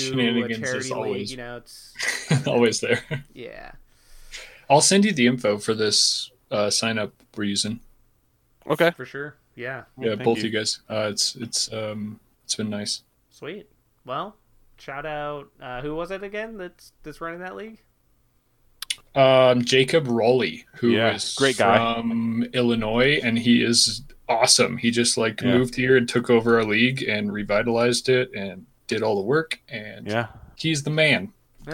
charity league, you know, it's Always there. yeah. I'll send you the info for this uh, sign up we're using. okay For sure. Yeah. Yeah, Thank both you. you guys. Uh, it's it's um it's been nice. Sweet. Well, shout out uh, who was it again that's that's running that league? Um, Jacob Rowley, who is Yeah, great guy. from Illinois, and he is awesome. He just like Yeah. moved here and took over our league and revitalized it and did all the work. And yeah he's the man.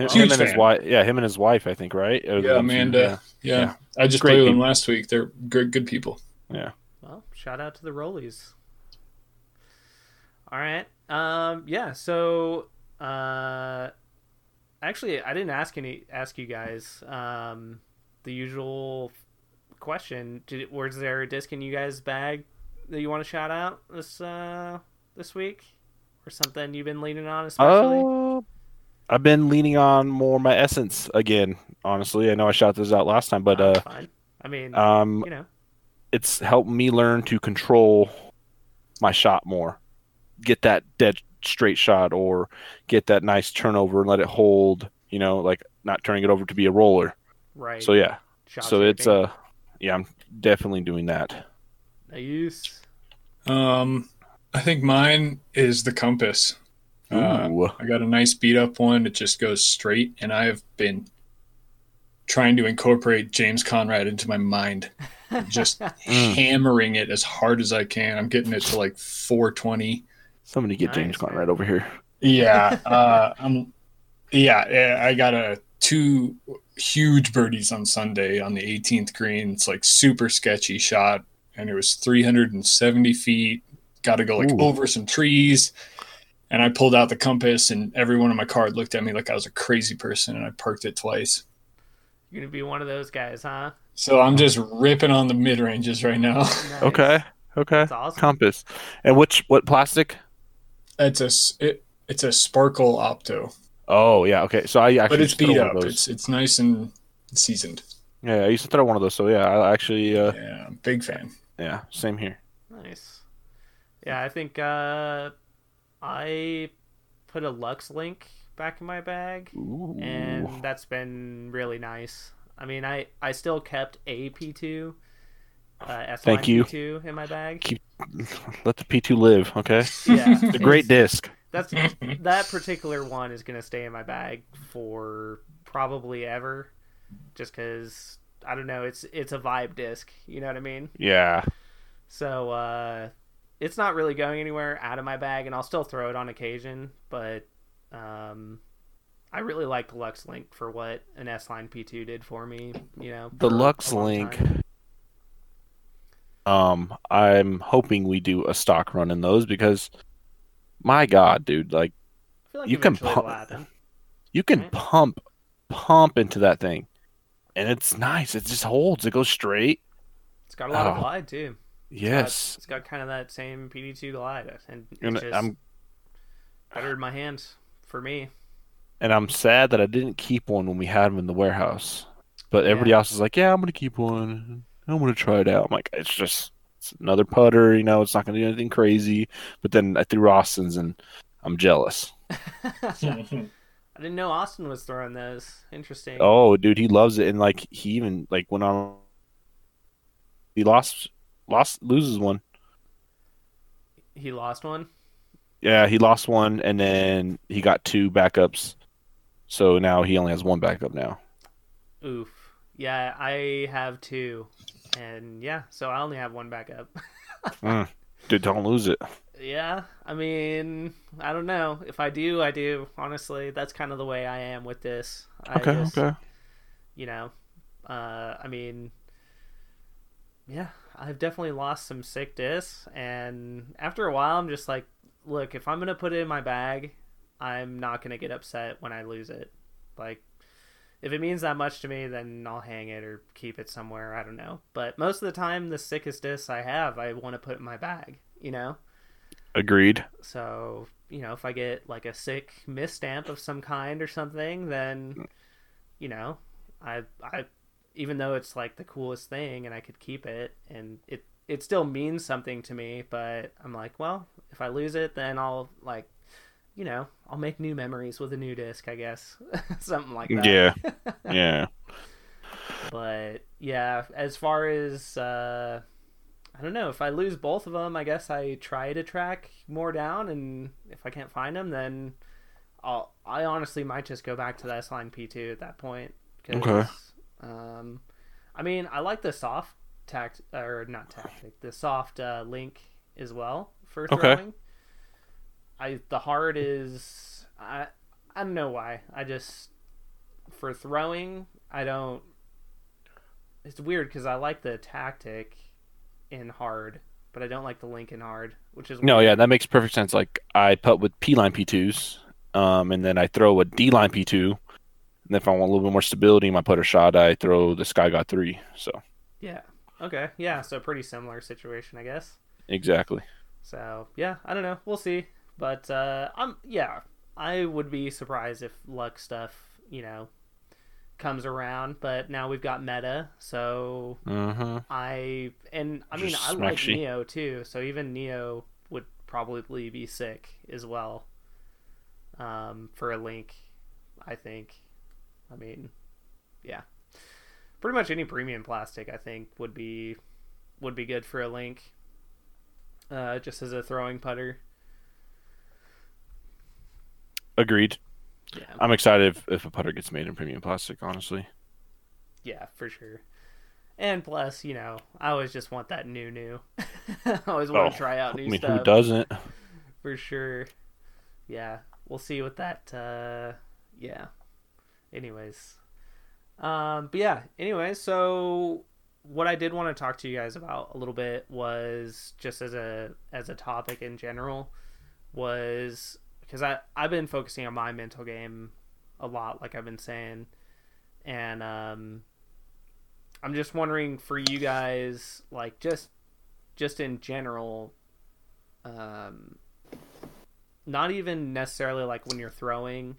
him, Huge him and his fan. wife yeah him and his wife i think right Yeah, them two, Amanda. Yeah, Yeah. I just Great played with them last week. They're good, good people. Yeah. Well, shout out to the Rowleys. All right. Um yeah, so uh actually I didn't ask any ask you guys um the usual question. Did was there a disc in you guys bag that you want to shout out this uh this week, or something you've been leaning on especially? Uh, I've been leaning on more my essence again. Honestly, I know I shot this out last time, but uh, fine. I mean, um, you know, it's helped me learn to control my shot more. Get that dead straight shot or get that nice turnover and let it hold, you know, like not turning it over to be a roller. right? So yeah. shot so it's shaping. uh yeah, I'm definitely doing that. nice. Um, I think mine is the compass. Uh, I got a nice beat up one. It just goes straight, and I've been trying to incorporate James Conrad into my mind, just Mm. hammering it as hard as I can. I'm getting it to like 420. Somebody get Nice, James man. Conrad over here. Yeah, uh, I'm. Yeah, eh, I got a two huge birdies on Sunday on the 18th green. It's like super sketchy shot, and it was 370 feet. Got to go like Ooh. over some trees, and I pulled out the compass, and everyone in my car looked at me like I was a crazy person, and I parked it twice. You're gonna be one of those guys, huh? So I'm just ripping on the mid ranges right now. Nice. Okay. Okay. That's awesome. Compass. And which what plastic? it's a s- it, it's a sparkle opto, Oh yeah, okay. So I actually but it's beat up. one of those. It's it's nice and seasoned. Yeah, I used to throw one of those. So yeah, I actually uh Yeah, big fan. yeah, same here. Nice. Yeah, I think uh, I put a Lux Link back in my bag, Ooh. and that's been really nice. I mean, I I still kept a P2, uh, Thank you. P2 in my bag. Keep- Let the P2 live, okay? Yeah, It's a great disc. That's that particular one is gonna stay in my bag for probably ever, just because I don't know. It's it's a vibe disc. You know what I mean? Yeah. So uh, it's not really going anywhere out of my bag, and I'll still throw it on occasion. But um, I really like the Lux Link for what an S Line P2 did for me. You know, The Lux Link. time. Um, I'm hoping we do a stock run in those because my god, dude, like like you can pump- you can Right. pump pump into that thing. And it's nice. It just holds. It goes straight. It's got a lot of Oh. glide too. It's got- Yes. it's got kind of that same PD2 glide, and it's And just I'm better in my hands for me. and I'm sad that I didn't keep one when we had them in the warehouse. But everybody else is like, "Yeah, I'm gonna keep one. I'm gonna try it out." I'm like, "It's just it's another putter. You know, it's not gonna do anything crazy." But then I threw Austin's, and I'm jealous. I didn't know Austin was throwing those. Interesting. Oh, dude, he loves it, and like he even like went on. He lost, lost, loses one. He lost one. Yeah, he lost one, and then he got two backups. So now he only has one backup now. Oof. Yeah, I have two, and yeah, so I only have one backup. Dude, don't lose it. yeah, I mean, I don't know. If I do, I do. Honestly, that's kind of the way I am with this. I Okay, just, okay. You know, uh, I mean, yeah, I've definitely lost some sick discs, and after a while, I'm just like, look, if I'm gonna put it in my bag, I'm not gonna get upset when I lose it. Like, if it means that much to me, then I'll hang it or keep it somewhere. I don't know. But most of the time, the sickest discs I have, I want to put in my bag. You know. Agreed. So, you know, if I get like a sick misstamp of some kind or something, then you know, I I even though it's like the coolest thing and I could keep it and it it still means something to me, but I'm like, well, if I lose it, then I'll like you know, I'll make new memories with a new disc, I guess. Something like that. Yeah. Yeah. But yeah, as far as uh, I don't know, if I lose both of them, I guess I try to track more down, and if I can't find them, then I'll. I honestly might just go back to the S line P two at that point. 'cause, Okay. Um, I mean, I like the soft tact or not tactic, the soft uh, link as well for Okay. throwing. I the hard is I I don't know why I just for throwing I don't. It's weird because I like the tactic in hard, but I don't like the link in hard, which is No, weird. yeah, that makes perfect sense. Like I put with P line P2s, um, and then I throw a D line P2. And if I want a little bit more stability my putter shot, I throw the Sky God 3. So yeah. Okay, yeah. So pretty similar situation, I guess. exactly. So yeah, I don't know. We'll see. But uh, I'm yeah, I would be surprised if luck stuff, you know, comes around. But now we've got meta, so Mm-hmm. I and I mean Just I like. Neo too. So even Neo would probably be sick as well. Um, for a link, I think. I mean, yeah, pretty much any premium plastic I think would be would be good for a link. Uh, just as a throwing putter. Agreed. Yeah, I'm excited if, if a putter gets made in premium plastic. Honestly. yeah, for sure. And plus, you know, I always just want that new new. I always want Oh, to try out I new mean, stuff. who doesn't? for sure. Yeah, we'll see what that. Uh, yeah. Anyways, um, but yeah. Anyways, so what I did want to talk to you guys about a little bit was just as a as a topic in general was because I I've been focusing on my mental game a lot, like I've been saying, and um, I'm just wondering for you guys, like just just in general, um, not even necessarily like when you're throwing,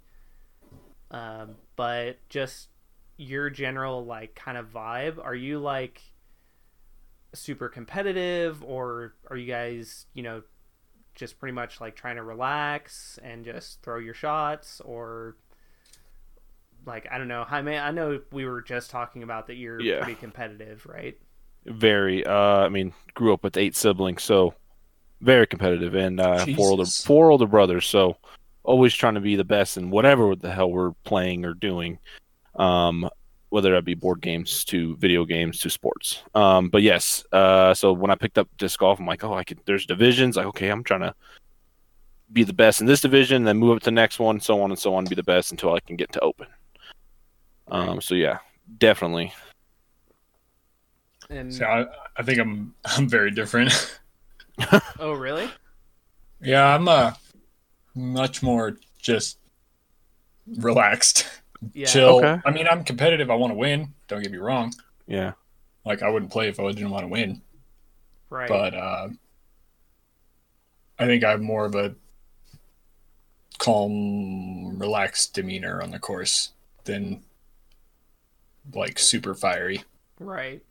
um, but just your general like kind of vibe. Are you like super competitive, or are you guys, you know, just pretty much like trying to relax and just throw your shots, or like I don't know. I mean, I know we were just talking about that you're Yeah. pretty competitive, right? Very. Uh, I mean, grew up with eight siblings, so very competitive, and uh, four older four older brothers. So always trying to be the best in whatever the hell we're playing or doing. Um, whether that be board games to video games to sports. Um, but yes. Uh, so when I picked up disc golf, I'm like, oh, I could. There's divisions. Like, okay, I'm trying to be the best in this division, then move up to the next one, so on and so on, be the best until I can get to open. Um, so yeah, definitely. And So I, I think I'm I'm very different. oh, really? yeah, I'm uh much more just relaxed, Yeah. chill. Okay. I mean, I'm competitive. I want to win. Don't get me wrong. Yeah. Like I wouldn't play if I didn't want to win. Right. But uh, I think I have more of a calm, relaxed demeanor on the course than like super fiery. right.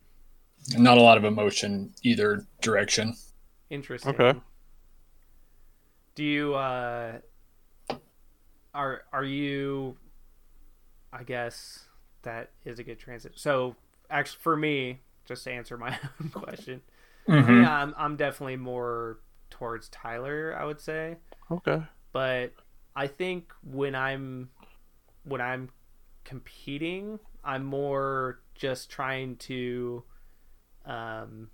Not a lot of emotion either direction. Interesting. Okay. Do you uh are are you I guess that is a good transit. So actually for me, just to answer my own question, Mhm. yeah, I'm I'm definitely more towards Tyler, I would say. Okay. But I think when I'm when I'm competing, I'm more just trying to um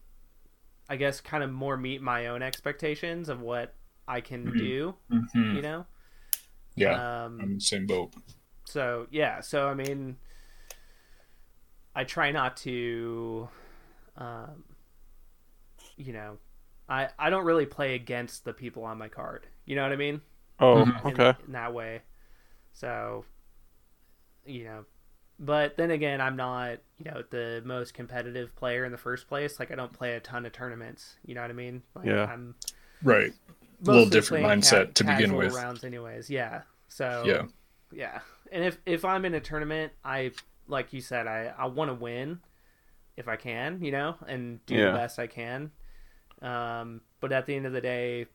I guess kind of more meet my own expectations of what I can Mhm. do, Mhm. you know? Yeah, Um I'm in the same boat. so yeah, so I mean I try not to um you know, I I don't really play against the people on my card. You know what I mean? Oh, Mhm. in, okay. in that way. So, you know, but then again, I'm not, you know, the most competitive player in the first place. Like, I don't play a ton of tournaments. You know what I mean? Like, Yeah. I'm Right. Little different playing mindset to begin with. Rounds, anyways. Yeah. So Yeah. yeah. And if if I'm in a tournament, I like you said, I I want to win if I can, you know, and do Yeah. the best I can. Um, but at the end of the day,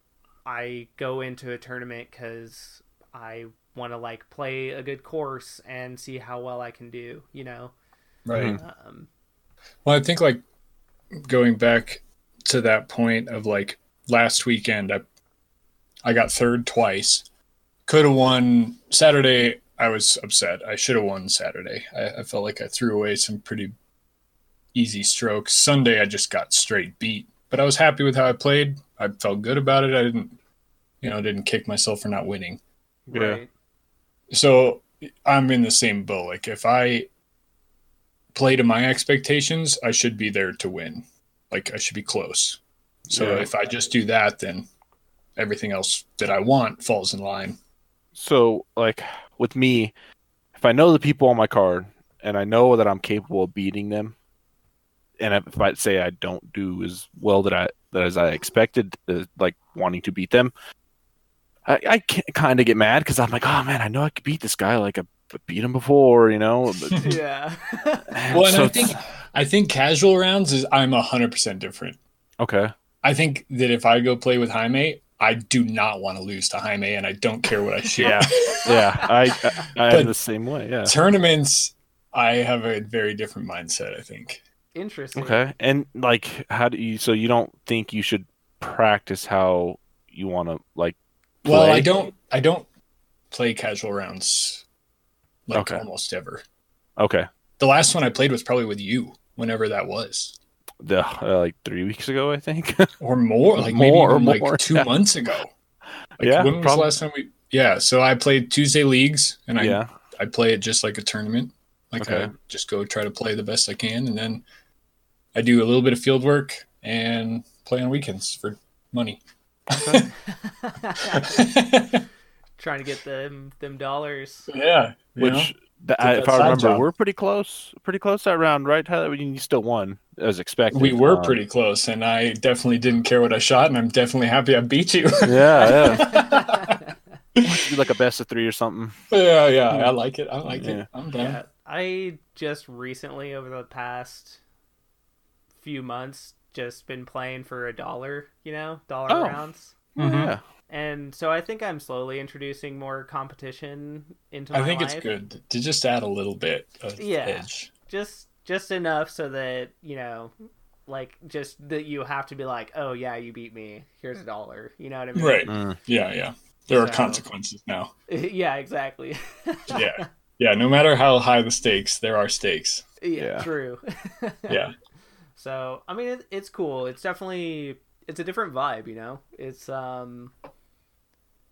I go into a tournament because I want to like play a good course and see how well I can do, you know. Right. Um, Well, I think like going back to that point of like last weekend, I I got third twice. Could have won Saturday. I was upset. I should have won Saturday. I, I felt like I threw away some pretty easy strokes. Sunday, I just got straight beat, but I was happy with how I played. I felt good about it. I didn't, you know, didn't kick myself for not winning Yeah. right. so I'm in the same boat. Like if I play to my expectations, I should be there to win. Like I should be close. So Yeah. if I just do that, then everything else that I want falls in line. So, like with me, if I know the people on my card and I know that I'm capable of beating them, and if I say I don't do as well that I that as I expected, uh, like wanting to beat them, I, I kind of get mad because I'm like, oh man, I know I could beat this guy. Like I beat him before, you know. But, yeah. man, Well, and so I think I think casual rounds is I'm hundred percent different. okay. I think that if I go play with Jaime, I do not want to lose to Jaime, and I don't care what I shoot. Yeah, yeah, I I, I am the same way. Yeah. Tournaments, I have a very different mindset. I think. Interesting. Okay, and like, how do you? So you don't think you should practice how you want to like? Well. I don't. I don't play casual rounds like Okay. almost ever. Okay, The last one I played was probably with you, whenever that was, the uh, like three weeks ago, I think. or more, like More, maybe even more, like two yeah. months ago. Like, Yeah, when was prob- the last time we? Yeah, so I played Tuesday leagues, and I yeah. I play it just like a tournament. Like Okay. I just go try to play the best I can, and then I do a little bit of field work and play on weekends for money. Trying to get them them dollars. yeah, which know? Which, the, I, if I remember, job. we're pretty close. Pretty close that round, right? Tyler, I mean, you still won as expected. we were Um, pretty close, and I definitely didn't care what I shot, and I'm definitely happy I beat you. Yeah, yeah. Do like a best of three or something. yeah, yeah, I like it. I like Yeah. it. I'm down. Yeah, I just recently, over the past few months, just been playing for a dollar. You know, dollar Oh. rounds. Mhm. Yeah, And so I think I'm slowly introducing more competition into my I think life. it's good to just add a little bit of Yeah. edge. Just just enough so that, you know, like just that you have to be like, "Oh yeah, you beat me. Here's a dollar." You know what I mean? Right. Mm. Yeah, yeah. There are consequences now. yeah, exactly. Yeah. Yeah, no matter how high the stakes, there are stakes. yeah, Yeah. true. Yeah. So I mean, it, it's cool. It's definitely it's a different vibe, you know. It's um,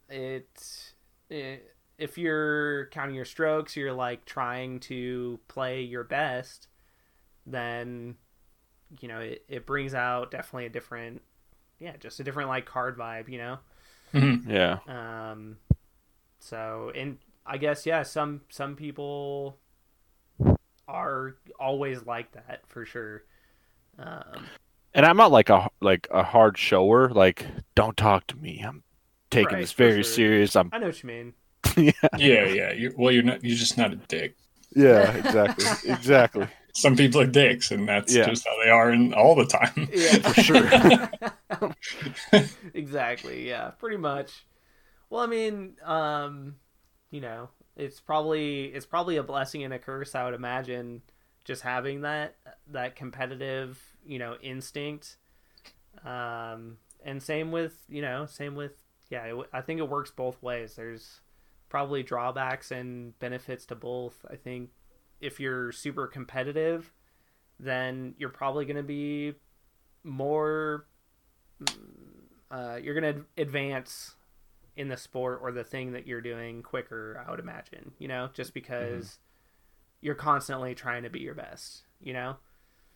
it, it if you're counting your strokes, you're like trying to play your best, then you know it, it brings out definitely a different, yeah, just a different like card vibe, you know. Mhm. yeah. Um, so and I guess yeah, some some people are always like that for sure. Um, And I'm not like a like a hard shower. Like, don't talk to me. I'm taking Right, this very sure. serious. I'm I know what you mean. yeah, Yeah, yeah. You well you're not you're just not a dick. yeah, exactly, exactly. Some people are dicks and that's Yeah. just how they are in all the time. Yeah, for sure. exactly. Yeah, pretty much. Well, I mean, um, you know, it's probably it's probably a blessing and a curse. I would imagine just having that that competitive, you know, instinct. Um, and same with you know, same with yeah. It, I think it works both ways. There's probably drawbacks and benefits to both. I think if you're super competitive, then you're probably going to be more mm, uh, you're going to advance in the sport or the thing that you're doing quicker i would imagine you know just because you're constantly trying to be your best you know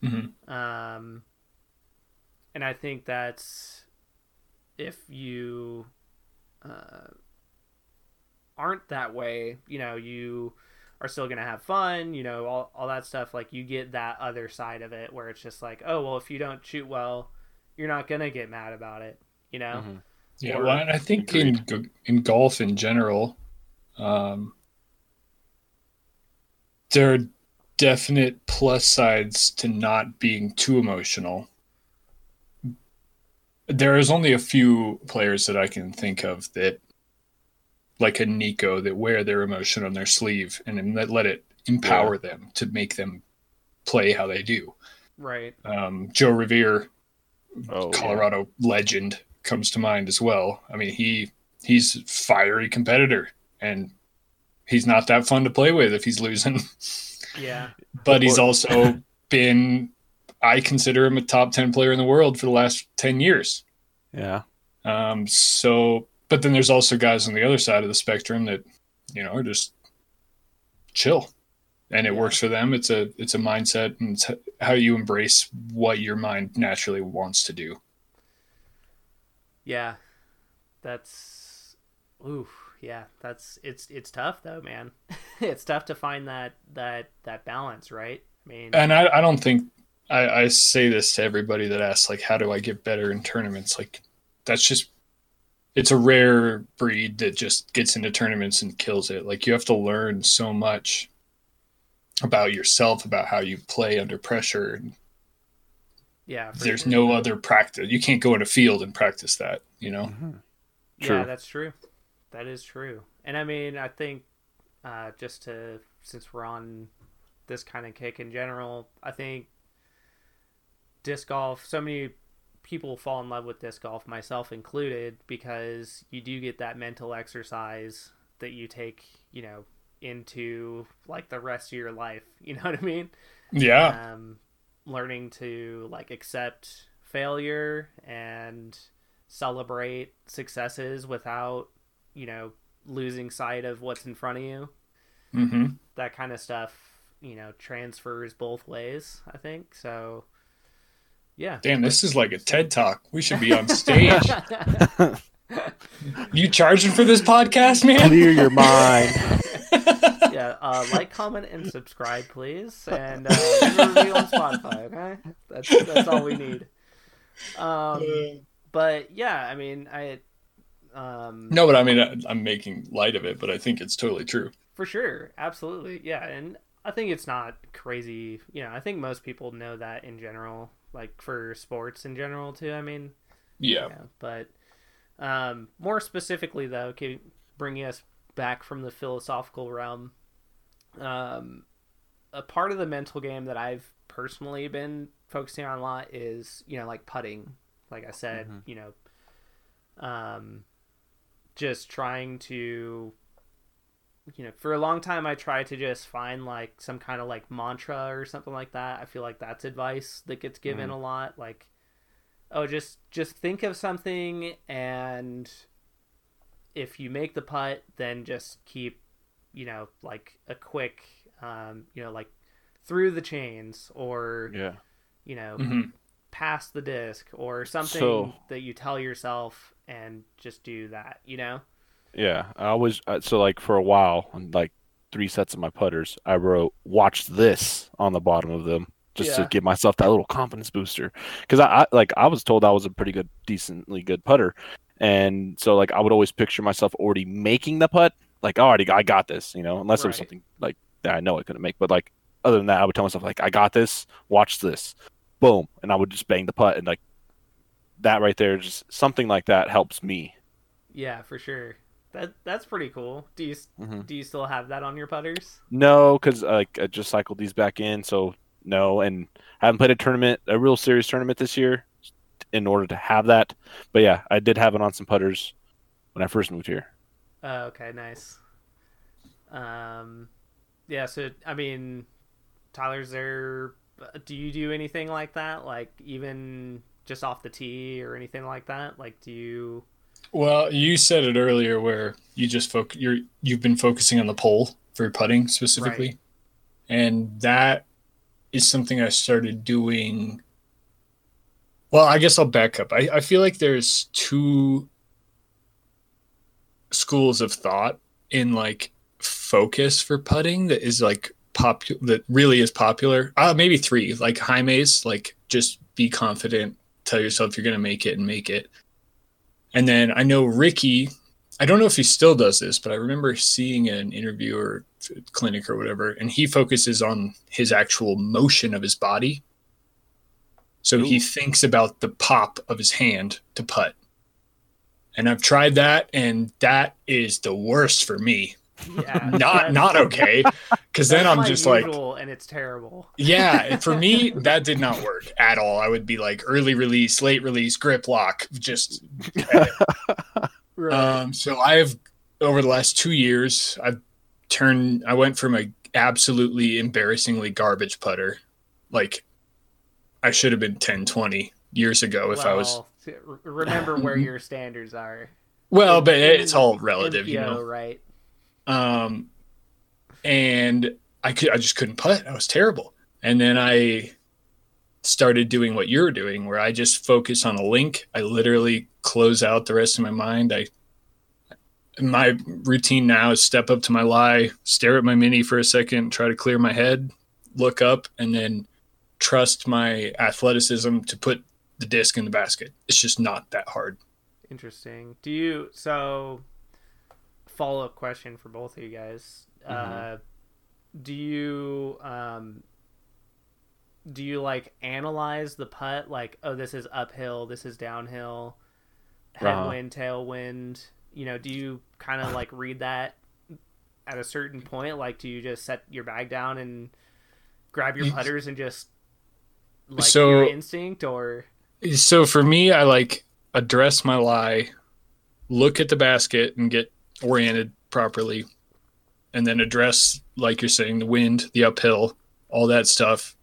Mhm. um and i think that's if you aren't that way you know you are still gonna have fun you know all, all that stuff like you get that other side of it where it's just like oh well if you don't shoot well you're not gonna get mad about it you know Mhm. Yeah, Or- well, and I think in in golf in general, um, there are definite plus sides to not being too emotional. There is only a few players that I can think of that, like a Nikko, that wear their emotion on their sleeve and then let, let it empower them to make them play how they do. right Um, Joe Revere Oh, yeah. Colorado legend comes to mind as well. I mean, he he's a fiery competitor and he's not that fun to play with if he's losing. yeah but he's also been I consider him a top 10 player in the world for the last 10 years. Yeah. Um so but then there's also guys on the other side of the spectrum that you know are just chill. And it works for them. It's a it's a mindset and it's how you embrace what your mind naturally wants to do. Yeah, that's ooh, yeah, that's it's it's tough though, man. it's tough to find that that that balance, right? I mean, and I, I don't think I, I say this to everybody that asks, like, how do I get better in tournaments? Like, that's just it's a rare breed that just gets into tournaments and kills it. Like you have to learn so much about yourself, about how you play under pressure. Yeah. There's sure. no other practice. You can't go in a field and practice that, you know? True. Yeah, that's true. That is true. And I mean, I think uh, just to since we're on this kind of kick in general, I think disc golf. So many people fall in love with disc golf, myself included, because you do get that mental exercise that you take, you know, into like the rest of your life. You know what I mean? Yeah. um, learning to like accept failure and celebrate successes without you know losing sight of what's in front of you hmm that kind of stuff you know transfers both ways i think so yeah Damn, this is like a TED talk. We should be on stage. you charging for this podcast, man? Clear your mind. yeah uh, like comment and subscribe please and uh, review on spotify okay that's that's all we need um but yeah i mean i um no, but I mean, I, I'm making light of it, but I think it's totally true. for sure absolutely yeah and i think it's not crazy you know i think most people know that in general like for sports in general too i mean Yeah. yeah but um more specifically though can bringing us back from the philosophical realm um a part of the mental game that i've personally been focusing on a lot is you know like putting like i said Mhm. you know um just trying to you know for a long time i tried to just find like some kind of like mantra or something like that. I feel like that's advice that gets given a lot. Like oh just just think of something and if you make the putt then just keep you know like a quick um you know like through the chains or Yeah. you know hmm past the disc or something So- that you tell yourself and just do that you know Yeah. I always uh, so like for a while on like three sets of my putters, I wrote "Watch this" on the bottom of them just Yeah. to give myself that little confidence booster. Because I, I like I was told I was a pretty good, decently good putter, and so like I would always picture myself already making the putt. Like, "Oh, already, I got this, you know. Unless there was something like that I know I couldn't make, but like other than that, I would tell myself like, "I got this. Watch this." Boom, and I would just bang the putt, and like that right there, just something like that helps me. yeah for sure that that's pretty cool do you Mhm. do you still have that on your putters No, because like I just cycled these back in, so no, and I haven't played a tournament, a real serious tournament this year, in order to have that. But yeah, I did have it on some putters when I first moved here. Oh, okay, nice. Um, yeah. So I mean, Tyler's there. Do you do anything like that? Like even just off the tee or anything like that? Like, do you? Well, you said it earlier where you just foc- you're you've been focusing on the pole for putting specifically. Right. And that is something I started doing well, I guess I'll back up. I, I feel like there's two schools of thought in like focus for putting that is like pop that really is popular. Uh maybe three, like high Jaime's, like just be confident, tell yourself you're gonna make it and make it. And then I know Ricky, I don't know if he still does this, but I remember seeing an interview or clinic or whatever, and he focuses on his actual motion of his body. So he thinks about the pop of his hand to putt. And I've tried that, and that is the worst for me. Yeah, Not not okay, because then I'm just like, and it's terrible. yeah, for me, that did not work at all. I would be like early release, late release, grip lock, just. Right. Um, so I've over the last two years, I've turned. I went from a absolutely embarrassingly garbage putter, like I should have been 10, 20 years ago if I was. Remember where your standards are. Well, but it's all relative, you know. right? Um and i could i just couldn't putt i was terrible and then i started doing what you're doing where i just focus on a link i literally close out the rest of my mind i my routine now is step up to my lie stare at my mini for a second try to clear my head look up and then trust my athleticism to put the disc in the basket. It's just not that hard. Interesting. Do you so follow up question for both of you guys? Mhm. Uh, do you um, do you like analyze the putt? Like, oh, this is uphill, this is downhill, Uh-huh. headwind, tailwind. You know, do you kind of like read that at a certain point? Like, do you just set your bag down and grab your putters and just like So- your instinct, or So for me, I like address my lie, look at the basket and get oriented properly, and then address, like you're saying, the wind, the uphill, all that stuff.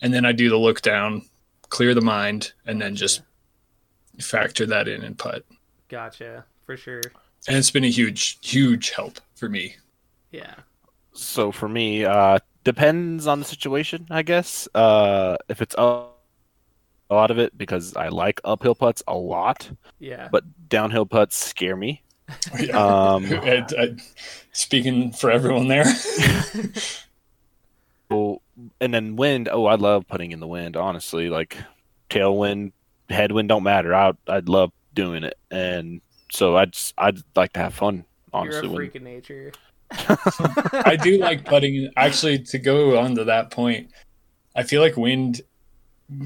And then I do the look down, clear the mind, and then just factor that in and putt. gotcha for sure? And it's been a huge, huge help for me. Yeah. So for me, uh, depends on the situation, I guess. Uh, if it's up a lot of it because I like uphill putts a lot, Yeah. but downhill putts scare me. Yeah. Um, And, uh, speaking for everyone there. Oh, and then wind. Oh, I love putting in the wind. Honestly, like tailwind, headwind don't matter. I I'd love doing it, and so I just I'd like to have fun. Honestly, You're a when- freak of nature. I do like putting. Actually, to go on to that point, I feel like wind.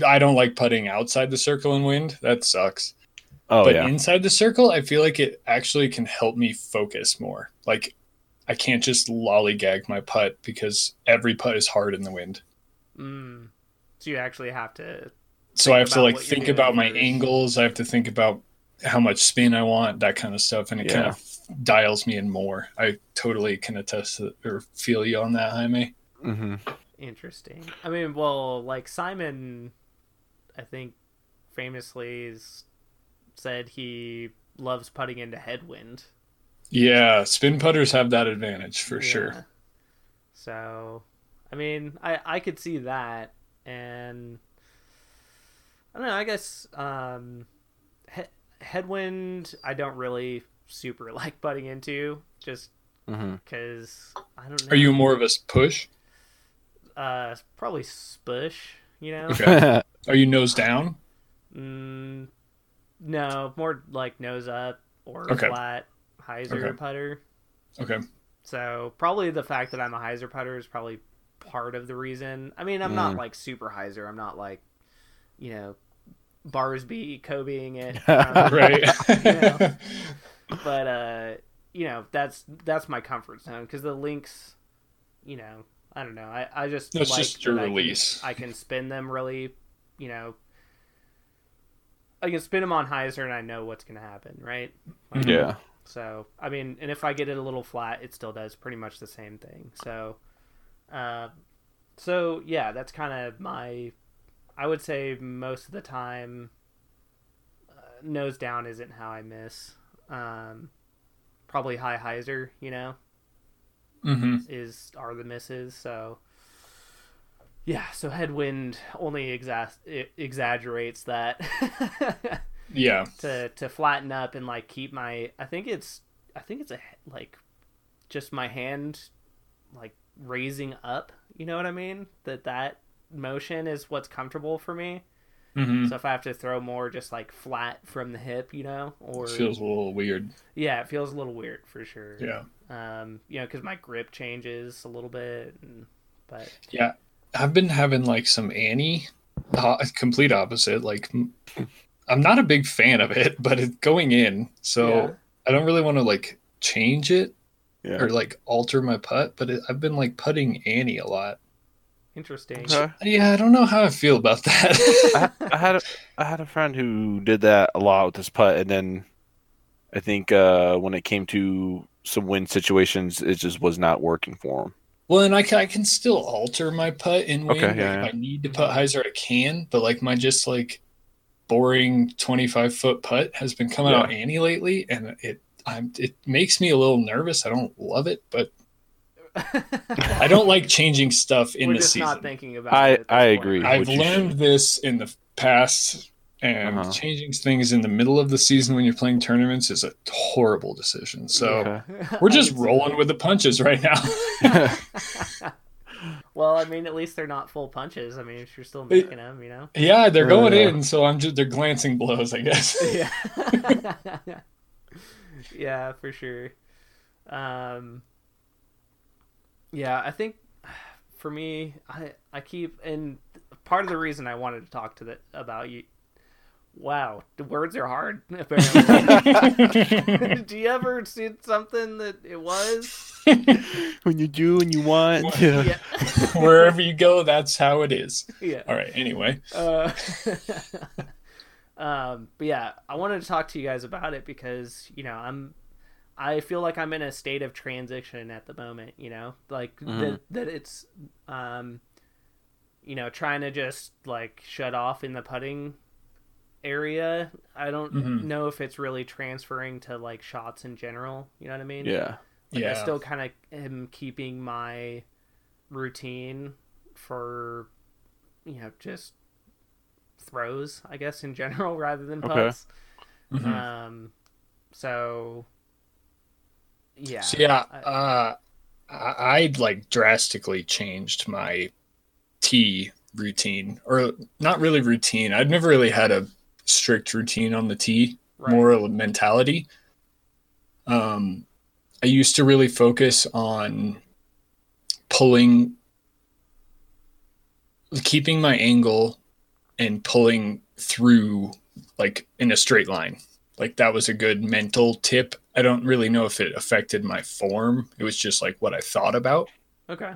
I don't like putting outside the circle in wind. That sucks. Oh but yeah, inside the circle, I feel like it actually can help me focus more. Like I can't just lollygag my putt because every putt is hard in the wind. Mm. So you actually have to. So I have to like think about my first. angles. I have to think about how much spin I want, that kind of stuff, and it kind of dials me in more. I totally can attest to, or feel you on that, Jaime. hmm Interesting. I mean, well, like Simon, I think famously is, said he loves putting into headwind. Yeah, spin putters have that advantage for Yeah. sure. So, I mean, I I could see that, and I don't know. I guess um, he- headwind. I don't really super like putting into just because I don't know. Are you more of a push? uh probably spush? You know. Okay. Are you nose down? Mm, no, more like nose up or Okay. flat hyzer Okay. putter. Okay. So probably the fact that I'm a hyzer putter is probably part of the reason. I mean, I'm not Mm. like super hyzer. I'm not like, you know, Barsby Kobeing it. um, Right. know. But uh, you know, that's that's my comfort zone because the links, you know, I don't know. I I just That's like just your that I can- release. I can spin them really, you know. I can spin them on hyzer and I know what's gonna happen, right? Mhm. Yeah. So I mean, and if I get it a little flat, it still does pretty much the same thing. So, uh, so yeah, that's kind of my. I would say most of the time, uh, nose down isn't how I miss. Um, probably high hyzer, you know, hmm is are the misses. So, yeah, so headwind only exa- exaggerates that. Yeah. to to flatten up and like keep my I think it's I think it's a like just my hand like raising up, you know what I mean? That that motion is what's comfortable for me. hmm So if I have to throw more just like flat from the hip, you know, or Feels a little weird. yeah, it feels a little weird for sure. Yeah. Um, you know, cuz my grip changes a little bit and but Yeah. I've been having like some anny, uh, complete opposite. Like, I'm not a big fan of it, but it's going in. So Yeah. I don't really want to like change it Yeah. or like alter my putt, but it, I've been like putting anny a lot. interesting. Okay. Yeah, I don't know how I feel about that. I, I had a, I had a friend who did that a lot with his putt, and then I think uh, when it came to some wind situations, it just was not working for him. Well, and I can, I can still alter my putt in wind. Okay, Like, yeah, if. I need to putt hyzer, I can, but like my just like boring 25 foot putt has been coming out Yeah. anny lately, and it I'm, it makes me a little nervous. I don't love it, but I don't like changing stuff in We're the just season. not thinking about I- it. I point. agree. I've which you learned this in the past, and Uh-huh. changing things in the middle of the season when you're playing tournaments is a horrible decision. So Okay. we're just rolling with the punches right now. well, I mean, at least they're not full punches. I mean, if you're still making them, you know. Yeah, they're going Uh. in, so I'm just they're glancing blows, I guess. Yeah. yeah, for sure. Um. Yeah, I think for me, I I keep and part of the reason I wanted to talk to the about you. Wow, the words are hard. Apparently, do you ever see something that it was? when you do and you want. Yeah. Yeah, Wherever you go, that's how it is. yeah. All right. Anyway, Uh, um, but yeah, I wanted to talk to you guys about it because you know I'm, I feel like I'm in a state of transition at the moment. You know, like Mhm. that that it's, um, you know, trying to just like shut off in the putting area. I don't Mhm. know if it's really transferring to like shots in general. You know what I mean? Yeah. Like, I still kind of am keeping my routine for, you know, just throws, I guess, in general, rather than Okay. putts. Mhm. Um, so, yeah. So yeah, I- uh, I, I like drastically changed my tee routine, or not really routine. I'd never really had a strict routine on the tee, right. more a mentality. Um, I used to really focus on pulling, keeping my angle, and pulling through like in a straight line. Like that was a good mental tip. I don't really know if it affected my form. It was just like what I thought about. Okay.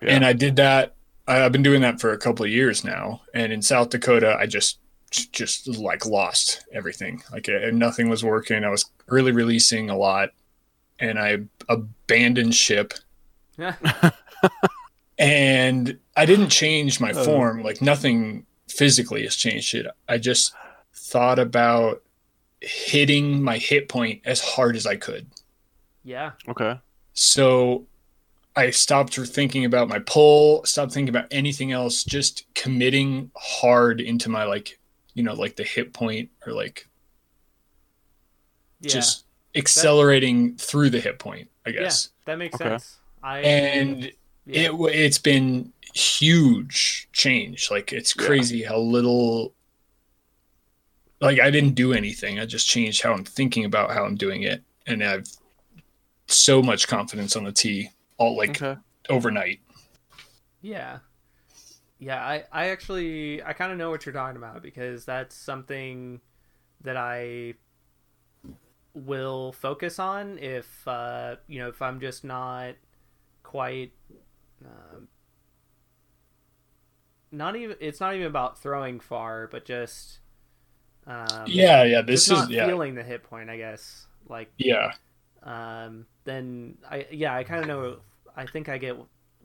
Yeah. And I did that. I've been doing that for a couple of years now. And in South Dakota, I just just like lost everything. Like nothing was working. I was really releasing a lot, and I abandoned ship. Yeah. And I didn't change my Oh. form. Like nothing physically has changed it. I just thought about hitting my hit point as hard as I could. Yeah. Okay. So I stopped thinking about my pull, stopped thinking about anything else, just committing hard into my like, you know, like the hit point or like Yeah. just accelerating through the hit point, I yeah. guess. That makes Okay. sense. I And yeah. it it's been huge change. Like it's Yeah. crazy how little like I didn't do anything. I just changed how I'm thinking about how I'm doing it and I've so much confidence on the tee all like Okay. overnight. Yeah. Yeah, I, I actually I kind of know what you're talking about because that's something that I will focus on if uh, you know if I'm just not quite um, not even it's not even about throwing far but just um, Yeah, yeah. This is yeah, feeling the hit point I guess like yeah, um, then I yeah I kind of know I think I get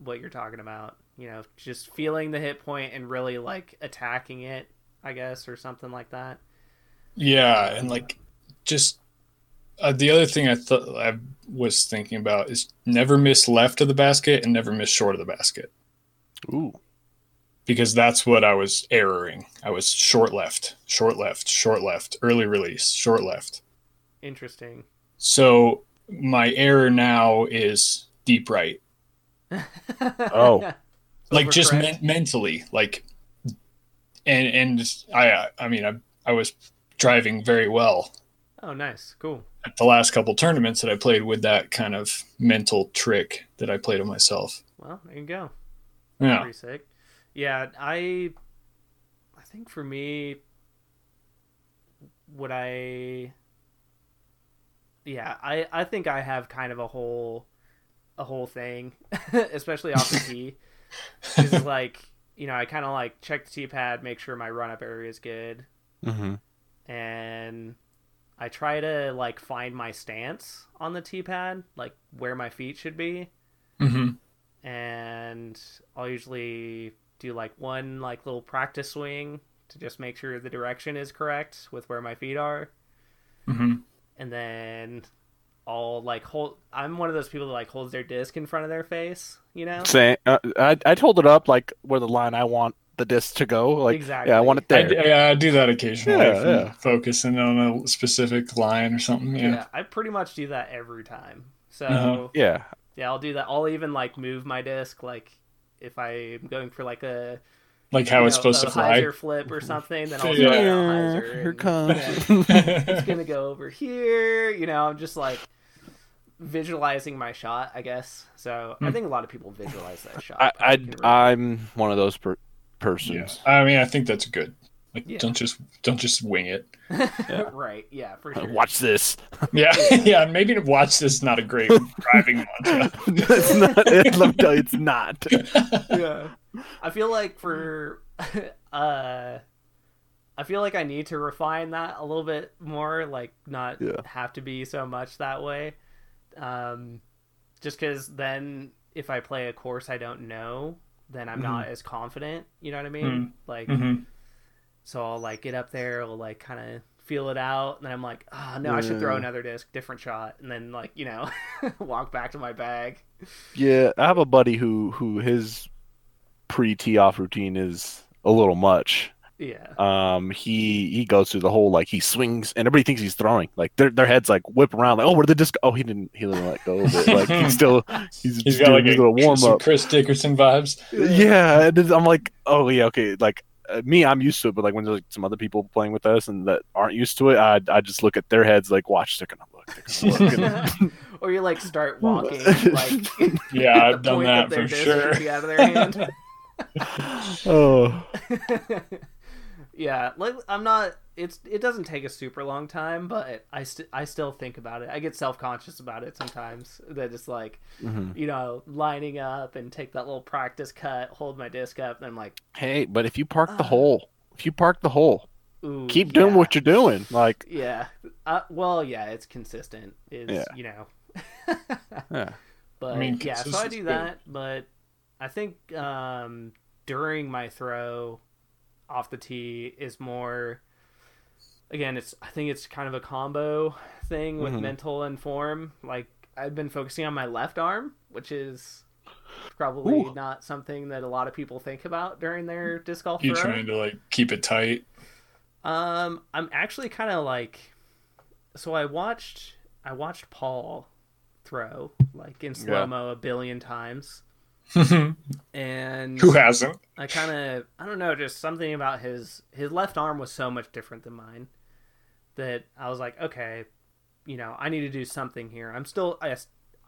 what you're talking about. You know, just feeling the hit point and really like attacking it, I guess, or something like that. yeah, and like just uh, the other thing I thought I was thinking about is never miss left of the basket and never miss short of the basket Ooh. because that's what I was erroring. I was short left, short left, short left, early release, short left. Interesting. So my error now is deep right, Oh. Like just men- mentally, like, and and I I mean I I was driving very well oh, nice, cool. at the last couple tournaments that I played with that kind of mental trick that I played on myself. Well, there you go. Yeah. Pretty sick. Yeah, I I think for me would I Yeah, I I think I have kind of a whole a whole thing, especially off the tee. Is like, you know, I kind of like check the T pad, make sure my run up area is good, Mm-hmm. and I try to like find my stance on the T pad, like where my feet should be. Hmm and I'll usually do like one like little practice swing to just make sure the direction is correct with where my feet are, hmm and then I'll like hold. I'm one of those people that like holds their disc in front of their face, you know. Same. Uh, I I hold it up like where the line I want the disc to go. Like Exactly. yeah, I want it there. d- yeah, I do that occasionally, Yeah, yeah. focusing on a specific line or something. Yeah. Yeah. I pretty much do that every time. So Uh-huh. yeah. yeah, I'll do that. I'll even like move my disc like if I'm going for like a Like how you it's know, supposed to fly. hyzer flip or something, then I'll Yeah. yeah. hyzer. here and- comes. yeah, it's gonna go over here. You know, I'm just like visualizing my shot, I guess. So I Hmm. think a lot of people visualize that shot. I, I I'm one of those per- Yeah. persons. I mean, I think that's good. Like, Yeah. don't just don't just wing it. right, yeah, for sure. Watch this. Yeah, yeah. Maybe watch this. is Not a great driving mantra. it's not. Let me tell you, it's not. yeah. I feel like for uh I feel like I need to refine that a little bit more, like not Yeah. have to be so much that way. Um just cuz then if I play a course I don't know, then I'm not as confident, you know what I mean? Mhm. Like Mhm. so I'll like get up there, I'll like kind of feel it out, and then I'm like, oh no, I should throw another disc, different shot, and then like you know, walk back to my bag. Yeah, I have a buddy who who his pre tee off routine is a little much. Yeah, Um, he he goes through the whole like he swings and everybody thinks he's throwing. Like their their heads like whip around like oh where did the disc? Oh he didn't he didn't let go of it. Like he's still he's, He's just got doing like his a little warm some up. Chris Dickerson vibes. Yeah, and I'm like oh yeah okay like. Uh, me, I'm used to it, but like when there's like some other people playing with us and that aren't used to it, I I just look at their heads like, watch, they're gonna look, they're gonna look. and- or you like start walking like Yeah, I've done point that for sure. out of their hand. oh, yeah, like I'm not. It's it doesn't take a super long time, but I st- I still think about it. I get self conscious about it sometimes. That it's like Mhm. you know lining up and take that little practice cut, hold my disc up, and I'm like, hey, but if you park the Uh. hole, if you park the hole, ooh, keep doing yeah. what you're doing. Like, Yeah. Uh, well, yeah, it's consistent. Is Yeah. you know. yeah, But I mean, yeah, so I do that, but I think um, during my throw off the tee is more. Again, it's I think it's kind of a combo thing with Mhm. mental and form. Like I've been focusing on my left arm, which is probably Ooh. not something that a lot of people think about during their disc golf You throw. trying to like keep it tight? Um, I'm actually kind of like, so I watched I watched Paul throw like in slow mo a billion times, And who hasn't? I kind of I don't know, just something about his his left arm was so much different than mine that I was like, okay, you know, I need to do something here. I'm still I,